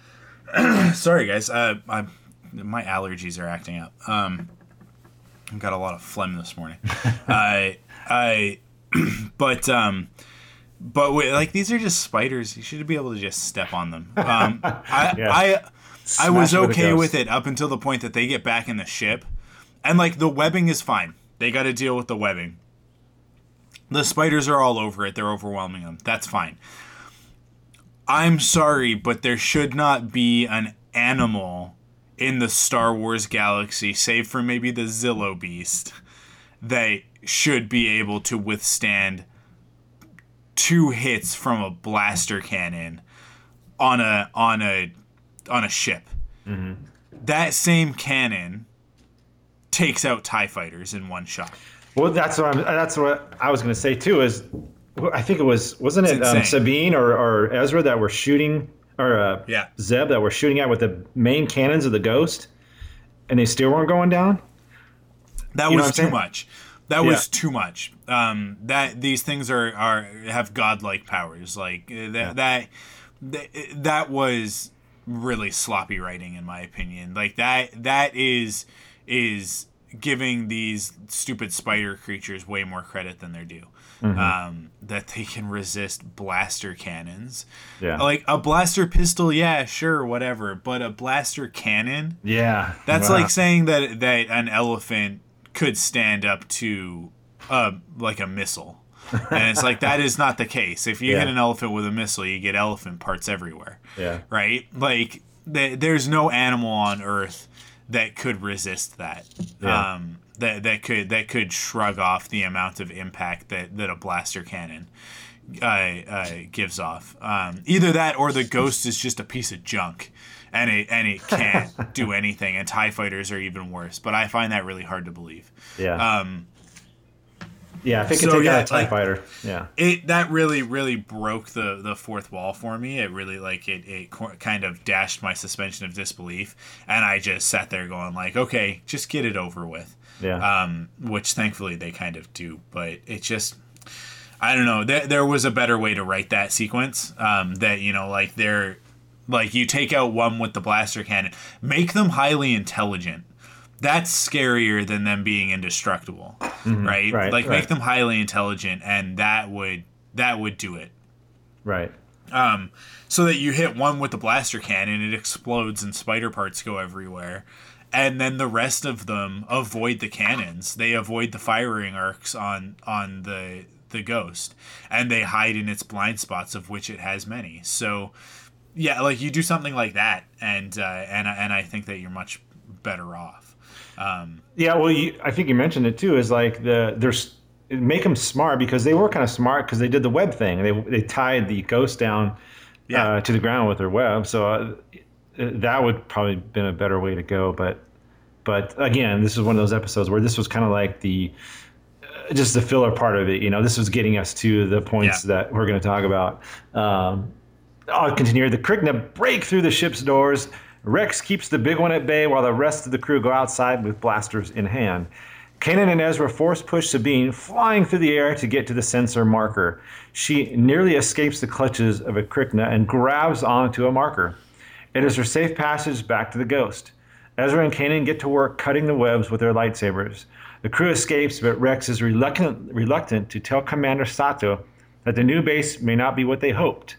<clears throat> Sorry guys, uh, I, my allergies are acting up. Um, I've got a lot of phlegm this morning. <laughs> I I, <clears throat> but um, but wait, like these are just spiders. You should be able to just step on them. Um, I <laughs> Yeah. I I was okay with it up until the point that they get back in the ship, and like the webbing is fine. They got to deal with the webbing. The spiders are all over it. They're overwhelming them. That's fine. I'm sorry, but there should not be an animal in the Star Wars galaxy, save for maybe the Zillo Beast, that should be able to withstand two hits from a blaster cannon on a on a on a ship. Mm-hmm. That same cannon takes out Tie fighters in one shot. Well, that's what I'm, that's what I was going to say too. Is I think it was wasn't it um. Sabine or, or Ezra that were shooting or uh, Yeah. Zeb that were shooting at with the main cannons of the Ghost, and they still weren't going down. That You was too much. That Yeah. was too much. Um, that these things are are have godlike powers. Like uh, that that that that was really sloppy writing in my opinion. Like that that is is giving these stupid spider creatures way more credit than they're due. Mhm. Um, that they can resist blaster cannons. Yeah. Like a blaster pistol, yeah, sure, whatever. But a blaster cannon, Yeah, that's Wow. like saying that that an elephant could stand up to uh like a missile. And it's like that is not the case. If you Yeah. hit an elephant with a missile, you get elephant parts everywhere. Yeah. Right? Like th- there's no animal on earth that could resist that. Yeah. Um that that could that could shrug off the amount of impact that that a blaster cannon uh, uh, gives off. Um, either that or the ghost is just a piece of junk, and it and it can't <laughs> do anything. And Tie fighters are even worse. But I find that really hard to believe. Yeah. Um, yeah, if it can so, take yeah, out a Tie like- fighter. Yeah. it that really really broke the the fourth wall for me. It really like it it kind of dashed my suspension of disbelief, and I just sat there going like, okay, just get it over with. Yeah. Um, which thankfully they kind of do, but it just. I don't know. There, there was a better way to write that sequence. Um, that you know, like they're like you take out one with the blaster cannon, make them highly intelligent. That's scarier than them being indestructible, Mhm. right? Right, Like right. make them highly intelligent, and that would that would do it. Right. Um, so that you hit one with the blaster cannon, it explodes and spider parts go everywhere. And then the rest of them avoid the cannons. They avoid the firing arcs on on the the ghost, and they hide in its blind spots, of which it has many. So, yeah, like you do something like that, and uh, and and I think that you're much better off. Um, Yeah, well, you, I think you mentioned it too. Is like the there's make them smart because they were kind of smart because they did the web thing. They they tied the ghost down uh, to the ground with their web. So uh, that would probably been a better way to go. But but again, this is one of those episodes where this was kind of like the uh, just the filler part of it. You know, this was getting us to the points that we're going to talk about. Um, I'll continue. The Krykna break through the ship's doors. Rex keeps the big one at bay while the rest of the crew go outside with blasters in hand. Kanan and Ezra force push Sabine, flying through the air to get to the sensor marker. She nearly escapes the clutches of a Krykna and grabs onto a marker. It is her safe passage back to the ghost. Ezra and Kanan get to work cutting the webs with their lightsabers. The crew escapes, but Rex is reluctant, reluctant to tell Commander Sato that the new base may not be what they hoped.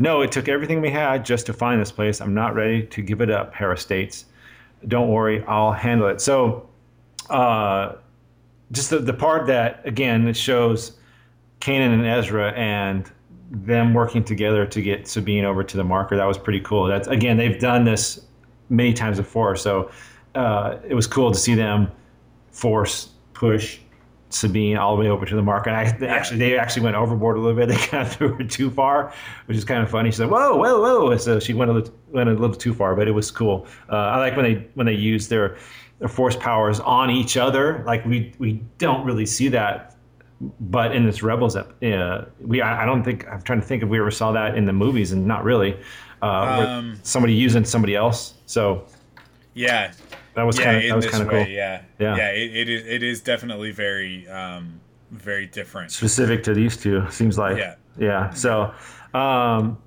No, it took everything we had just to find this place. I'm not ready to give it up, Hera states. Don't worry, I'll handle it. So, uh, just the, the part that, again, it shows Kanan and Ezra and them working together to get Sabine over to the marker. That was pretty cool. That's again, they've done this many times before, so uh, it was cool to see them force push Sabine all the way over to the marker. And I, they actually, they actually went overboard a little bit. <laughs> They kind of threw her too far, which is kind of funny. She said, "Whoa, whoa, whoa!" So she went a little, went a little too far, but it was cool. Uh, I like when they when they use their their force powers on each other. Like we we don't really see that but in this Rebels, ep- uh, we I, I don't think I'm trying to think if we ever saw that in the movies, and not really. Uh, Um, somebody using somebody else. So Yeah. That was yeah, kind of that was kind of cool. Yeah, Yeah. yeah. It, it is. It is definitely very, um, very different. Specific to these two, seems like. Yeah. Yeah. So, um,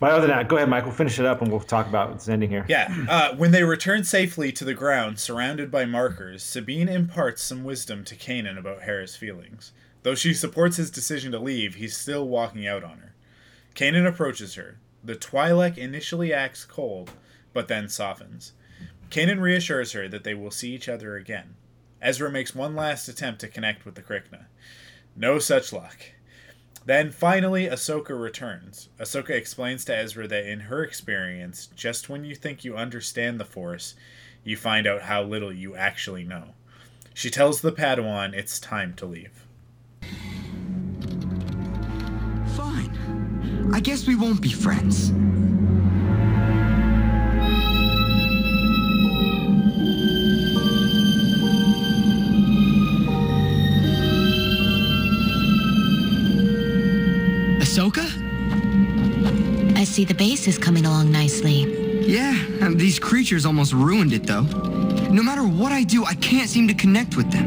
but other than that, go ahead, Mike. We'll finish it up and we'll talk about what's ending here. Yeah. Uh, when they return safely to the ground, surrounded by markers, Sabine imparts some wisdom to Kanan about Hera's feelings. Though she supports his decision to leave, he's still walking out on her. Kanan approaches her. The Twi'lek initially acts cold, but then softens. Kanan reassures her that they will see each other again. Ezra makes one last attempt to connect with the Krykna. No such luck. Then finally, Ahsoka returns. Ahsoka explains to Ezra that in her experience, just when you think you understand the Force, you find out how little you actually know. She tells the Padawan it's time to leave. Fine. I guess we won't be friends. See the base is coming along nicely. Yeah, um, these creatures almost ruined it though. No matter what I do, I can't seem to connect with them.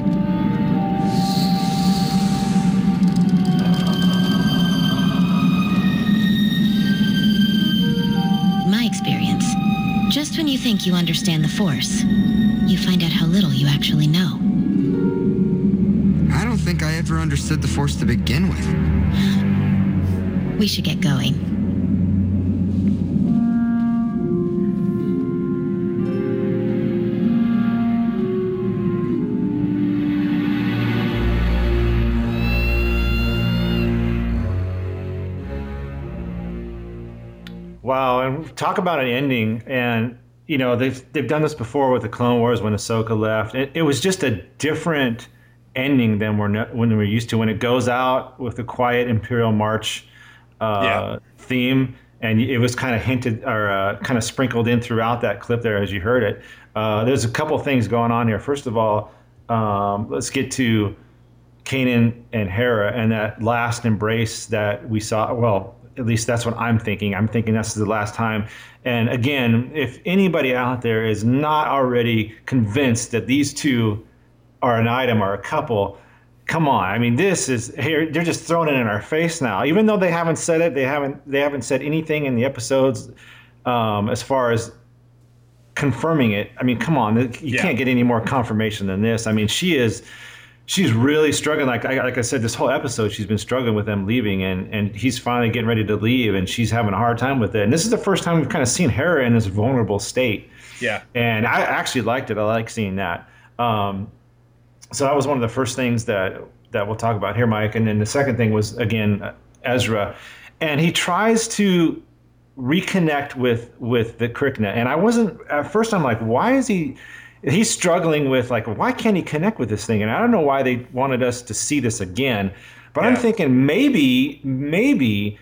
My experience. Just when you think you understand the Force, you find out how little you actually know. I don't think I ever understood the Force to begin with. We should get going. Talk about an ending. And you know they've they've done this before with the Clone Wars when Ahsoka left. It, it was just a different ending than we're not, when we're used to. When it goes out with the quiet Imperial March uh, Yeah. theme, and it was kind of hinted or uh, kind of sprinkled in throughout that clip there as you heard it. Uh, there's a couple things going on here. First of all, um, let's get to Kanan and Hera and that last embrace that we saw. Well, at least that's what I'm thinking. I'm thinking that's the last time. And again, if anybody out there is not already convinced that these two are an item or a couple, come on. I mean, this is here. They're just throwing it in our face now. Even though they haven't said it, they haven't they haven't said anything in the episodes um, as far as confirming it. I mean, come on, you Yeah. can't get any more confirmation than this. I mean, she is she's really struggling. Like I, like I said, this whole episode, she's been struggling with them leaving, and and he's finally getting ready to leave, and she's having a hard time with it. And this is the first time we've kind of seen Hera in this vulnerable state. Yeah. And I actually liked it. I like seeing that. Um, so that was one of the first things that that we'll talk about here, Mike. And then the second thing was again Ezra, and he tries to reconnect with with the Krykna. And I wasn't at first. I'm like, why is he? He's struggling with like, why can't he connect with this thing? And I don't know why they wanted us to see this again. But I'm thinking maybe maybe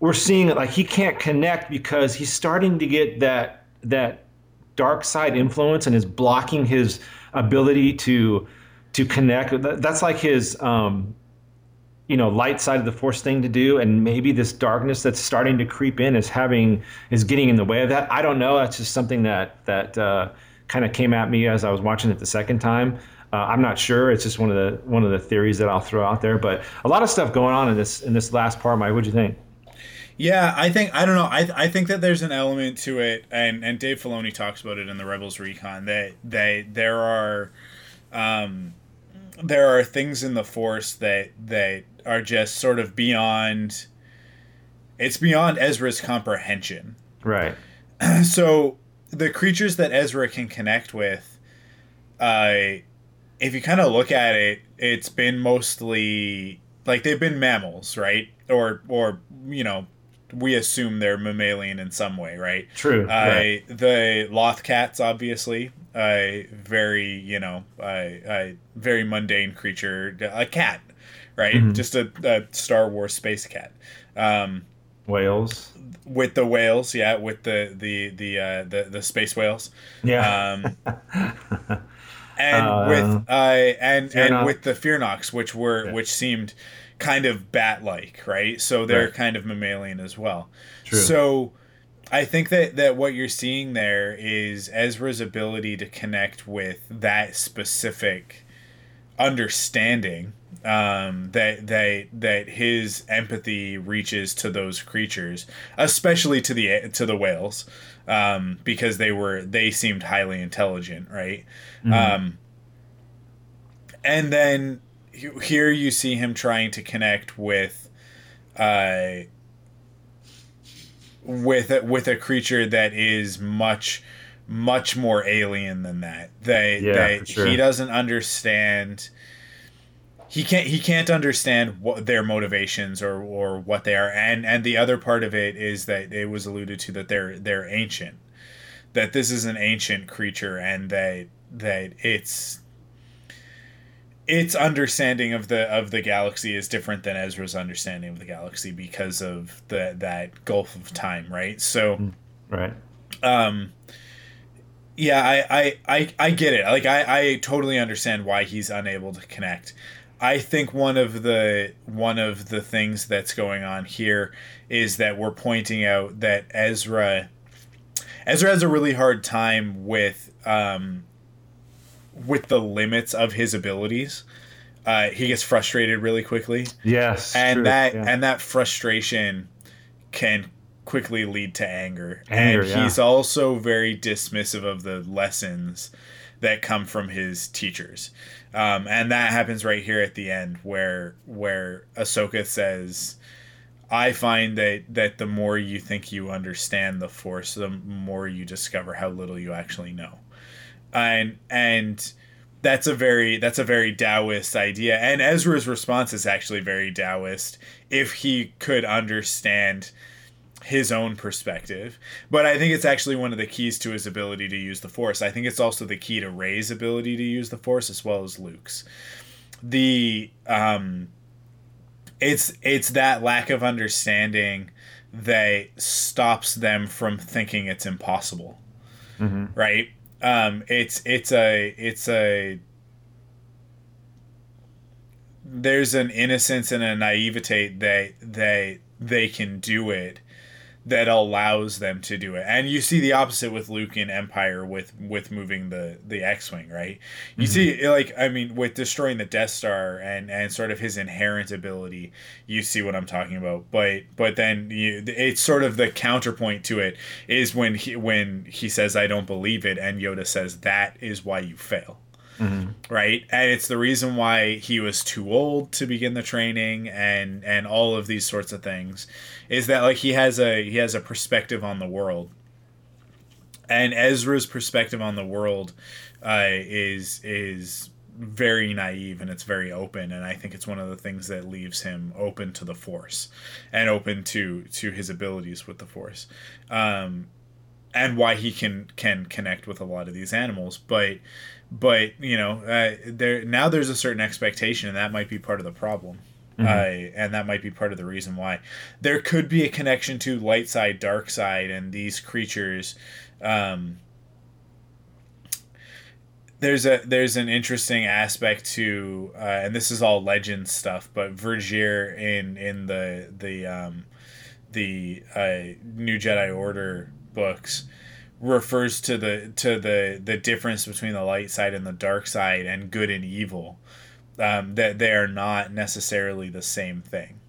we're seeing it like he can't connect because he's starting to get that that dark side influence and is blocking his ability to to connect. That's like his um, you know light side of the force thing to do, and maybe this darkness that's starting to creep in is having is getting in the way of that. I don't know. That's just something that that uh, kind of came at me as I was watching it the second time. Uh, I'm not sure. It's just one of the one of the theories that I'll throw out there. But a lot of stuff going on in this in this last part. Mike, what'd you think? Yeah, I think I don't know. I I think that there's an element to it, and and Dave Filoni talks about it in the Rebels Recon that they there are, um, there are things in the Force that that are just sort of beyond. It's beyond Ezra's comprehension. Right. <clears throat> so the creatures that Ezra can connect with, uh, if you kind of look at it, it's been mostly like they've been mammals, right? Or or you know, we assume they're mammalian in some way, right? True, Uh, right. The loth cats, obviously, a very you know, a, very mundane creature, a cat, right? Mhm. Just a, a Star Wars space cat. Um, Whales. With the whales, yeah, with the the the uh, the, the space whales, Yeah. um, <laughs> and Uh, with uh, and Fear and with the fyrnocks, which were which seemed kind of bat like, right? So they're Right. kind of mammalian as well. True. So I think that that what you're seeing there is Ezra's ability to connect with that specific understanding um, that that that his empathy reaches to those creatures, especially to the to the whales, um, because they were they seemed highly intelligent, right? Mhm. Um, and then here you see him trying to connect with, uh, with a, with a creature that is much much more alien than that. They Yeah, they sure. he doesn't understand he can't he can't understand what their motivations or or what they are. And and the other part of it is that it was alluded to that they're they're ancient that this is an ancient creature and that that it's its understanding of the of the galaxy is different than Ezra's understanding of the galaxy because of the that gulf of time right? So Right. um yeah I, I i i get it. Like i i totally understand why he's unable to connect i think one of the one of the things that's going on here is that we're pointing out that ezra ezra has a really hard time with um with the limits of his abilities uh he gets frustrated really quickly Yes. and true, that yeah. and that frustration can quickly lead to anger. Anger, and yeah. he's also very dismissive of the lessons that come from his teachers. Um, and that happens right here at the end where where Ahsoka says I find that that the more you think you understand the force, the more you discover how little you actually know. And and that's a very that's a very Taoist idea. And Ezra's response is actually very Taoist if he could understand his own perspective. But I think it's actually one of the keys to his ability to use the Force. I think it's also the key to Rey's ability to use the Force as well as Luke's. The um it's it's that lack of understanding that stops them from thinking it's impossible. Mhm. Right? Um it's it's a it's a there's an innocence and a naivete that that they can do it that allows them to do it. And you see the opposite with Luke in Empire with with moving the the X-wing, right? You Mhm. see like I mean with destroying the Death Star and and sort of his inherent ability, you see what I'm talking about. But but then you it's sort of the counterpoint to it is when he when he says I don't believe it and Yoda says that is why you fail Mhm. right? And it's the reason why he was too old to begin the training and and all of these sorts of things is that like he has a he has a perspective on the world. And ezra's perspective on the world uh, is is very naive and it's very open. And i think it's one of the things that leaves him open to the force and open to to his abilities with the force um and why he can can connect with a lot of these animals. But but you know uh, there now there's a certain expectation and that might be part of the problem Mhm. uh, and that might be part of the reason why there could be a connection to light side dark side and these creatures um, there's a there's an interesting aspect to uh, and this is all legend stuff but Vergere in in the the um, the uh, New Jedi Order books refers to the to the the difference between the light side and the dark side and good and evil um, that they are not necessarily the same thing.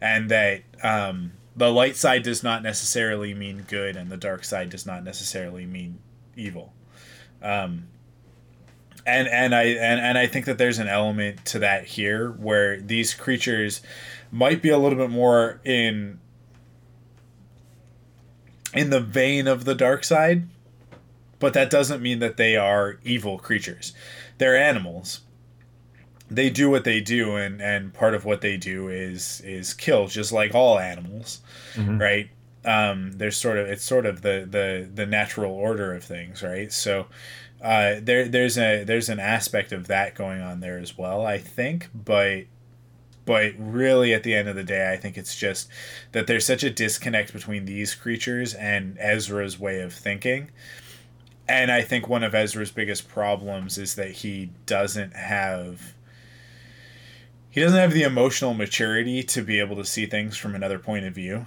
And that um, the light side does not necessarily mean good and the dark side does not necessarily mean evil. Um, and and I and, and I think that there's an element to that here where these creatures might be a little bit more in in the vein of the dark side, but that doesn't mean that they are evil creatures. They're animals. They do what they do, and and part of what they do is is kill, just like all animals, Mhm. right? Um, there's sort of it's sort of the the the natural order of things, right? So. Uh, there, there's a there's an aspect of that going on there as well, I think, but but really at the end of the day i think it's just that there's such a disconnect between these creatures and ezra's way of thinking and i think one of ezra's biggest problems is that he doesn't have he doesn't have the emotional maturity to be able to see things from another point of view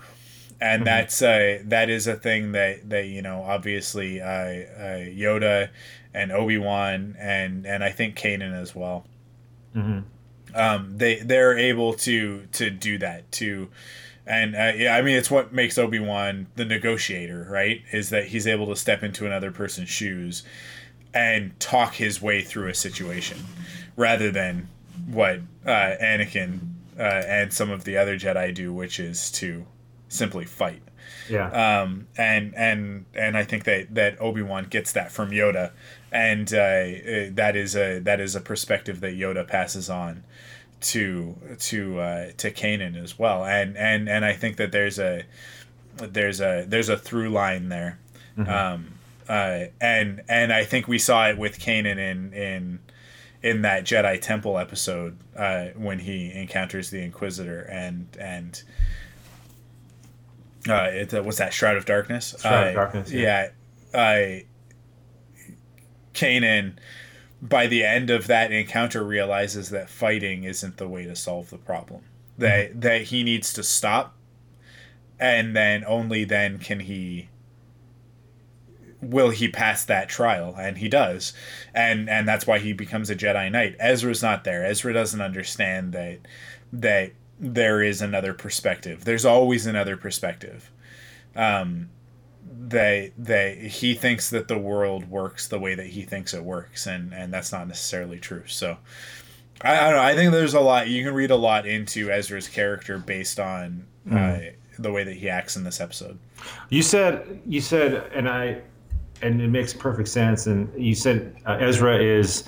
and that's uh, that is a thing that that you know obviously uh, uh, Yoda and Obi Wan and and I think Kanan as well. Mm-hmm. Um, they they're able to to do that to. And uh, yeah, I mean, it's what makes Obi Wan the negotiator, right? Is that he's able to step into another person's shoes and talk his way through a situation, rather than what uh, Anakin uh, and some of the other Jedi do, which is to simply fight. Yeah. Um, and and and I think that that Obi Wan gets that from Yoda, and uh, uh, that is a that is a perspective that Yoda passes on to to uh, to Kanan as well. And and and I think that there's a there's a there's a through line there. Mhm. Um, uh, and and I think we saw it with Kanan in in in that Jedi Temple episode uh, when he encounters the Inquisitor and and uh, it uh, was that Shroud of Darkness. Shroud of Uh, Darkness, Yeah. I Kanan by the end of that encounter realizes that fighting isn't the way to solve the problem. That that he needs to stop and then only then can he will he pass that trial and he does. And and that's why he becomes a jedi knight. Ezra's not there. Ezra doesn't understand that that there is another perspective. There's always another perspective. Um they they he thinks that the world works the way that he thinks it works and and that's not necessarily true so I, I don't know i think there's a lot you can read a lot into ezra's character based on uh, Mm. the way that he acts in this episode You said you said, and I, and it makes perfect sense. And you said uh, Ezra is.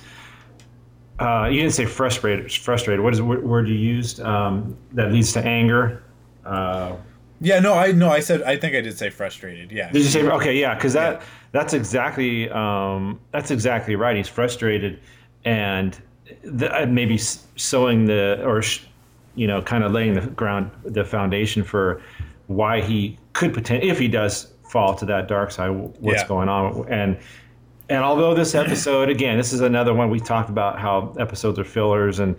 Uh, you didn't say frustrated. Frustrated. What is the word word you used um, that leads to anger? Uh, Yeah, no, I no, I said I think I did say frustrated. Yeah. Did you say okay? Yeah, because that that's exactly um, that's exactly right. He's frustrated, and the, uh, maybe sowing the or you know kind of laying the ground the foundation for why he could potentially if he does fall to that dark side what's Yeah. going on and and although this episode again this is another one we talked about how episodes are fillers and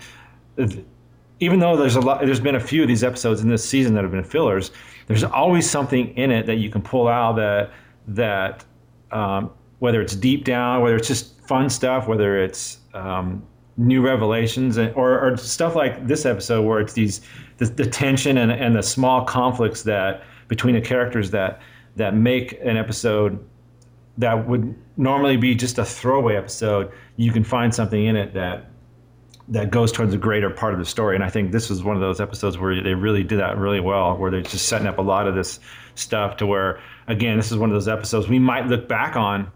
even though there's a lot there's been a few of these episodes in this season that have been fillers there's always something in it that you can pull out that that um, whether it's deep down whether it's just fun stuff whether it's um, new revelations and, or, or stuff like this episode where it's these the, the tension and, and the small conflicts that between the characters that that make an episode that would normally be just a throwaway episode you can find something in it that that goes towards a greater part of the story. And I think this was one of those episodes where they really did that really well, where they're just setting up a lot of this stuff to where, again, this is one of those episodes we might look back on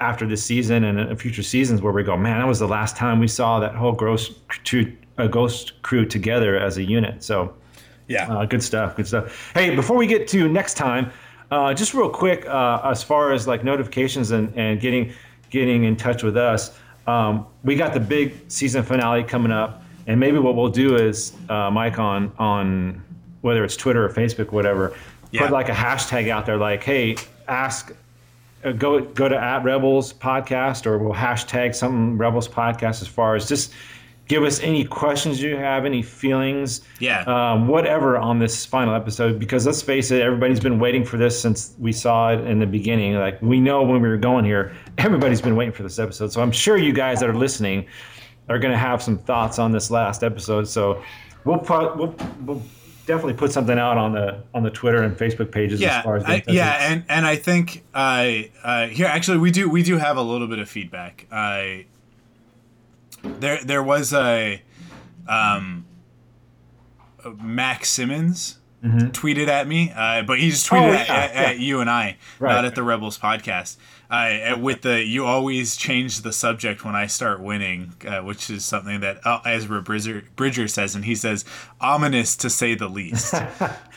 after this season and in future seasons where we go, man, that was the last time we saw that whole ghost crew, uh, ghost crew together as a unit. So, yeah, uh, good stuff, good stuff. Hey, before we get to next time, uh, just real quick, uh, as far as like notifications and, and getting getting in touch with us, um, we got the big season finale coming up, and maybe what we'll do is, uh, Mike, on on whether it's Twitter or Facebook, whatever, Yeah. put like a hashtag out there, like, hey, ask. Uh, go go to at Rebels podcast or we'll hashtag something Rebels podcast as far as just give us any questions you have, any feelings, Yeah. um, whatever on this final episode. Because let's face it, everybody's been waiting for this since we saw it in the beginning. Like we know when we were going here, everybody's been waiting for this episode. So I'm sure you guys that are listening are going to have some thoughts on this last episode. So we'll put we'll, we'll definitely put something out on the on the Twitter and Facebook pages yeah, as far as I, yeah, and and I think I uh, here actually we do we do have a little bit of feedback. I there there was a um, Max Simmons Mhm. tweeted at me, uh, but he just tweeted Oh, at, yeah, at, at you and I, Right. not at the Rebels podcast. Uh, with the you always change the subject when I start winning, uh, which is something that uh, Ezra Bridger, Bridger says, and he says ominous to say the least. <laughs>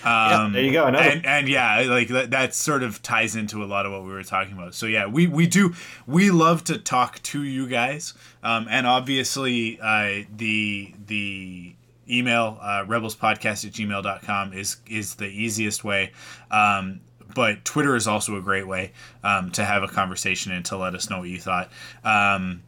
Um, there you go, And, and yeah, like that, that sort of ties into a lot of what we were talking about. So yeah, we, we do we love to talk to you guys, um, and obviously uh, the the email uh, rebelspodcast at gmail.com is is the easiest way. Um, but Twitter is also a great way um, to have a conversation and to let us know what you thought. Um,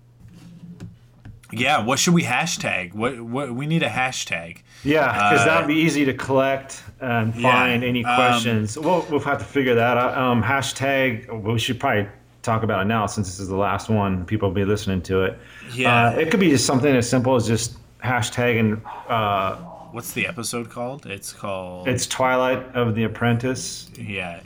Yeah, what should we hashtag? What what we need a hashtag. Yeah, because Uh, that'd be easy to collect and yeah, find any um, questions. we'll, we'll have to figure that out. Um, hashtag, we should probably talk about it now since this is the last one. People will be listening to it. Yeah. Uh, it could be just something as simple as just hashtagging. Uh, What's the episode called? It's called. it's Twilight of the Apprentice. yeah.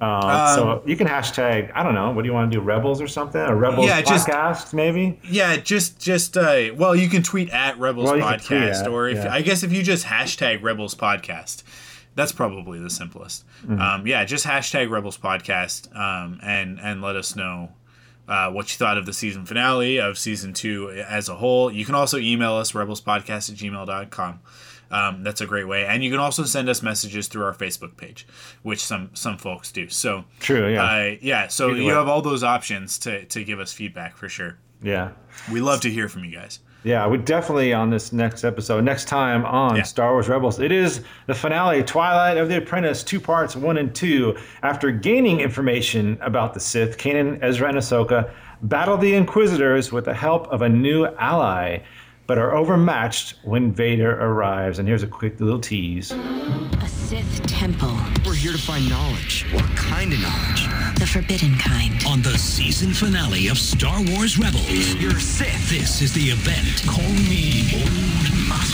Uh, so Um, you can hashtag, I don't know, what do you want to do? Rebels or something? A Rebels Yeah, just- podcast, maybe? Yeah, just just uh, well, you can tweet at Rebels Well, you can tweet Podcast, at, or if yeah. I guess if you just hashtag Rebels Podcast, that's probably the simplest. Mm-hmm. Um, yeah, just hashtag Rebels Podcast, um, and and let us know uh, what you thought of the season finale of season two as a whole. You can also email us rebelspodcast at gmail.com. Um, that's a great way, and you can also send us messages through our Facebook page, which some some folks do. So True, yeah. uh, yeah. So Either you way. have all those options to to give us feedback for sure. Yeah. We love to hear from you guys. Yeah, we definitely on this next episode, next time on Yeah. Star Wars Rebels. It is the finale, Twilight of the Apprentice, two parts, one and two. After gaining information about the Sith, Kanan, Ezra, and Ahsoka battle the Inquisitors with the help of a new ally, but are overmatched when Vader arrives. And here's a quick little tease. A Sith temple. We're here to find knowledge. What kind of knowledge? The forbidden kind. On the season finale of Star Wars Rebels. You're Sith. This is the event. Call me Old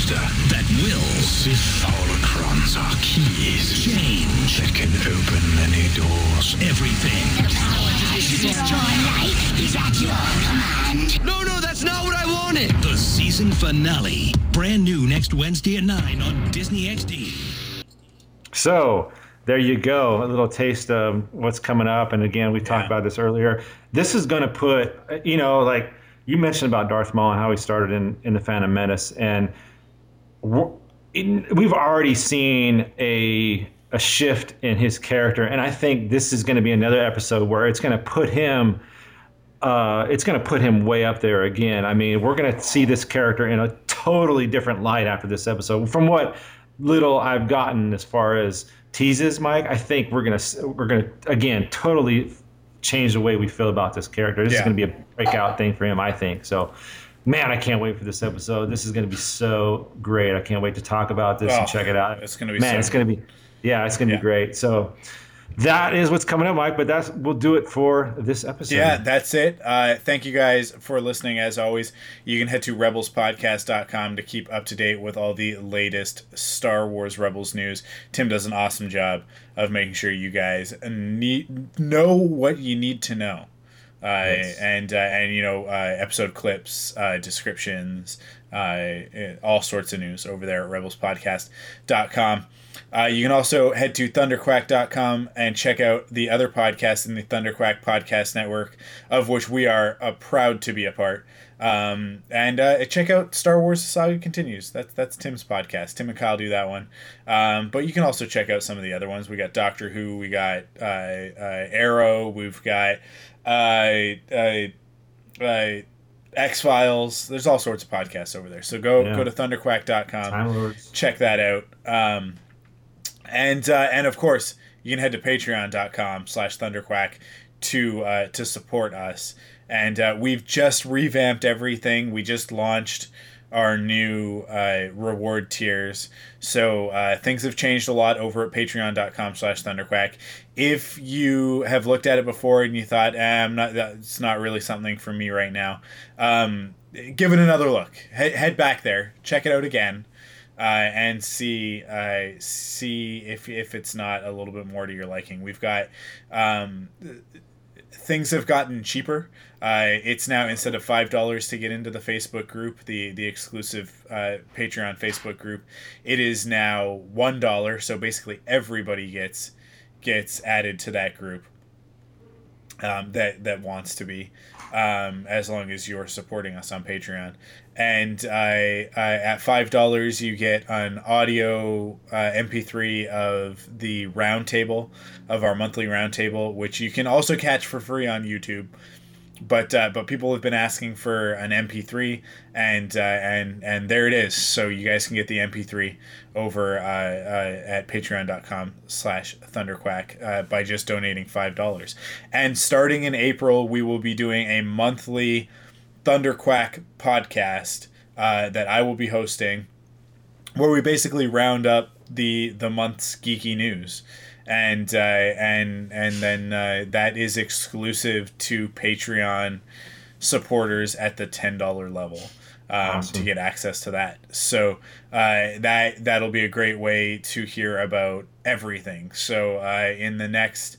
Master. That will. Sith holocrons are keys. Change. That can open many doors. Everything. No, no, that's not what I wanted. The season finale. Brand new next Wednesday at 9 on Disney XD. So there you go, a little taste of what's coming up. And again, we talked Yeah. about this earlier. This is going to put, you know, like you mentioned about Darth Maul and how he started in in the Phantom Menace, and we're- in, we've already seen a a shift in his character, and I think this is going to be another episode where it's going to put him. Uh, it's going to put him way up there again. I mean, we're going to see this character in a totally different light after this episode. From what little I've gotten as far as teases, Mike, I think we're gonna we're gonna again totally change the way we feel about this character. This is gonna be a breakout thing for him, I think. So, man, I can't wait for this episode. This is gonna be so great. I can't wait to talk about this Oh, and check it out. it's gonna be man, so it's gonna be yeah, it's gonna Yeah. be great. So. That is what's coming up, Mike. But that's we'll do it for this episode. Yeah, that's it. Uh, thank you guys for listening. As always, you can head to rebelspodcast.com to keep up to date with all the latest Star Wars Rebels news. Tim does an awesome job of making sure you guys need know what you need to know. Uh, and uh, and you know uh, episode clips, uh, descriptions, uh, all sorts of news over there at rebelspodcast.com. Uh, you can also head to thunderquack.com and check out the other podcasts in the Thunderquack Podcast Network, of which we are uh, proud to be a part. Um, and uh, check out Star Wars The Saga Continues. That's that's Tim's podcast. Tim and Kyle do that one. Um, but you can also check out some of the other ones. We got Doctor Who. We got uh, uh, Arrow. We've got uh, uh, uh, X Files. There's all sorts of podcasts over there. So go Yeah. go to thunderquack.com check that out. Um, and uh, and of course, you can head to patreon.com slash thunderquack to uh, to support us. And uh, we've just revamped everything. We just launched our new uh, reward tiers. So uh, things have changed a lot over at patreon.com slash thunderquack. If you have looked at it before and you thought, eh, I'm not, that's not really something for me right now, um, give it another look. Head, head back there, check it out again uh, and see uh, see if if it's not a little bit more to your liking. We've got um, things have gotten cheaper. Uh, it's now instead of five dollars to get into the Facebook group, the the exclusive uh, Patreon Facebook group, it is now one dollar. So basically, everybody gets gets added to that group um, that that wants to be, um, as long as you're supporting us on Patreon. And I, I at five dollars you get an audio uh, MP3 of the roundtable of our monthly roundtable, which you can also catch for free on YouTube. But uh, but people have been asking for an MP3, and uh, and and there it is. So you guys can get the MP3 over uh, uh, at patreon.com slash thunderquack uh, by just donating $5. And starting in April, we will be doing a monthly Thunderquack podcast uh, that I will be hosting, where we basically round up the the month's geeky news, and uh, and and then uh, that is exclusive to Patreon supporters at the ten dollar level. Um, Awesome. to get access to that. So uh, that that'll be a great way to hear about everything. So uh, in the next,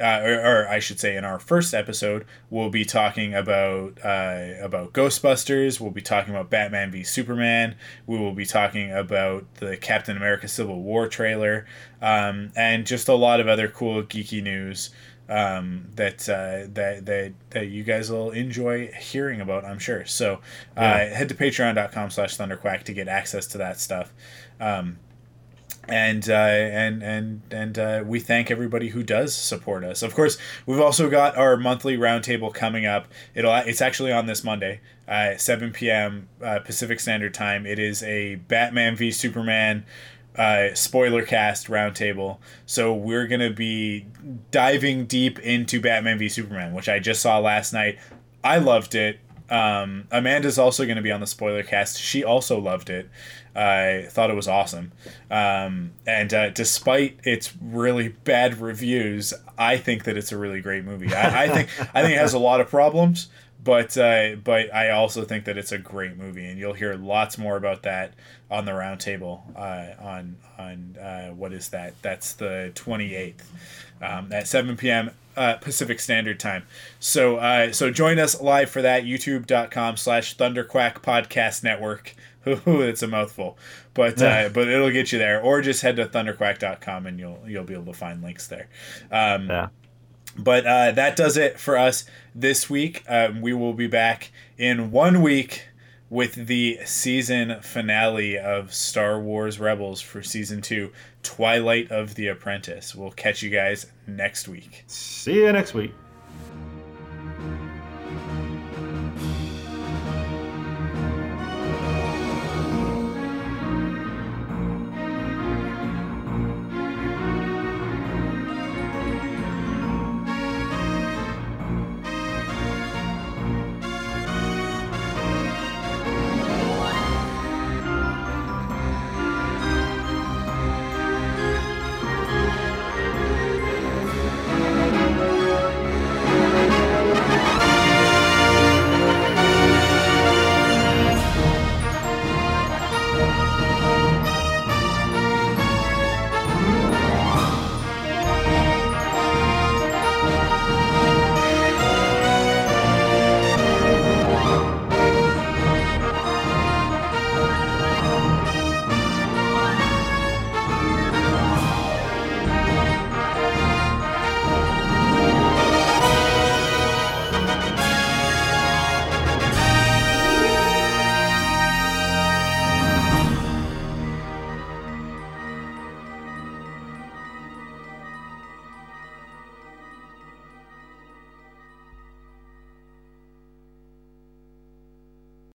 uh, or, or I should say, in our first episode, we'll be talking about uh, about Ghostbusters. We'll be talking about Batman v Superman. We will be talking about the Captain America Civil War trailer, um, and just a lot of other cool geeky news um, that uh, that that that you guys will enjoy hearing about. I'm sure. So uh, Yeah. head to Patreon.com/slash Thunderquack to get access to that stuff. Um, and uh, and and and uh, we thank everybody who does support us. Of course, we've also got our monthly roundtable coming up. It'll it's actually on this Monday, uh, 7 p.m. Pacific Standard Time. It is a Batman v Superman uh, spoiler cast roundtable. So we're gonna be diving deep into Batman v Superman, which I just saw last night. I loved it. Um, Amanda's also going to be on the spoiler cast. She also loved it. I thought it was awesome. Um, and uh, despite its really bad reviews, I think that it's a really great movie. I, I think I think it has a lot of problems, but uh, but I also think that it's a great movie, and you'll hear lots more about that on the roundtable uh, on on uh, what is that? That's the twenty eighth um, at seven p.m. Uh, Pacific Standard Time. So uh, so join us live for that. YouTube.com slash Thunderquack Podcast Network. <laughs> Ooh, it's a mouthful, but uh, but it'll get you there. Or just head to thunderquack.com and you'll you'll be able to find links there. Um, Yeah. but uh, that does it for us this week. Um, we will be back in one week with the season finale of Star Wars Rebels for season two, Twilight of the Apprentice. We'll catch you guys next week. See you next week.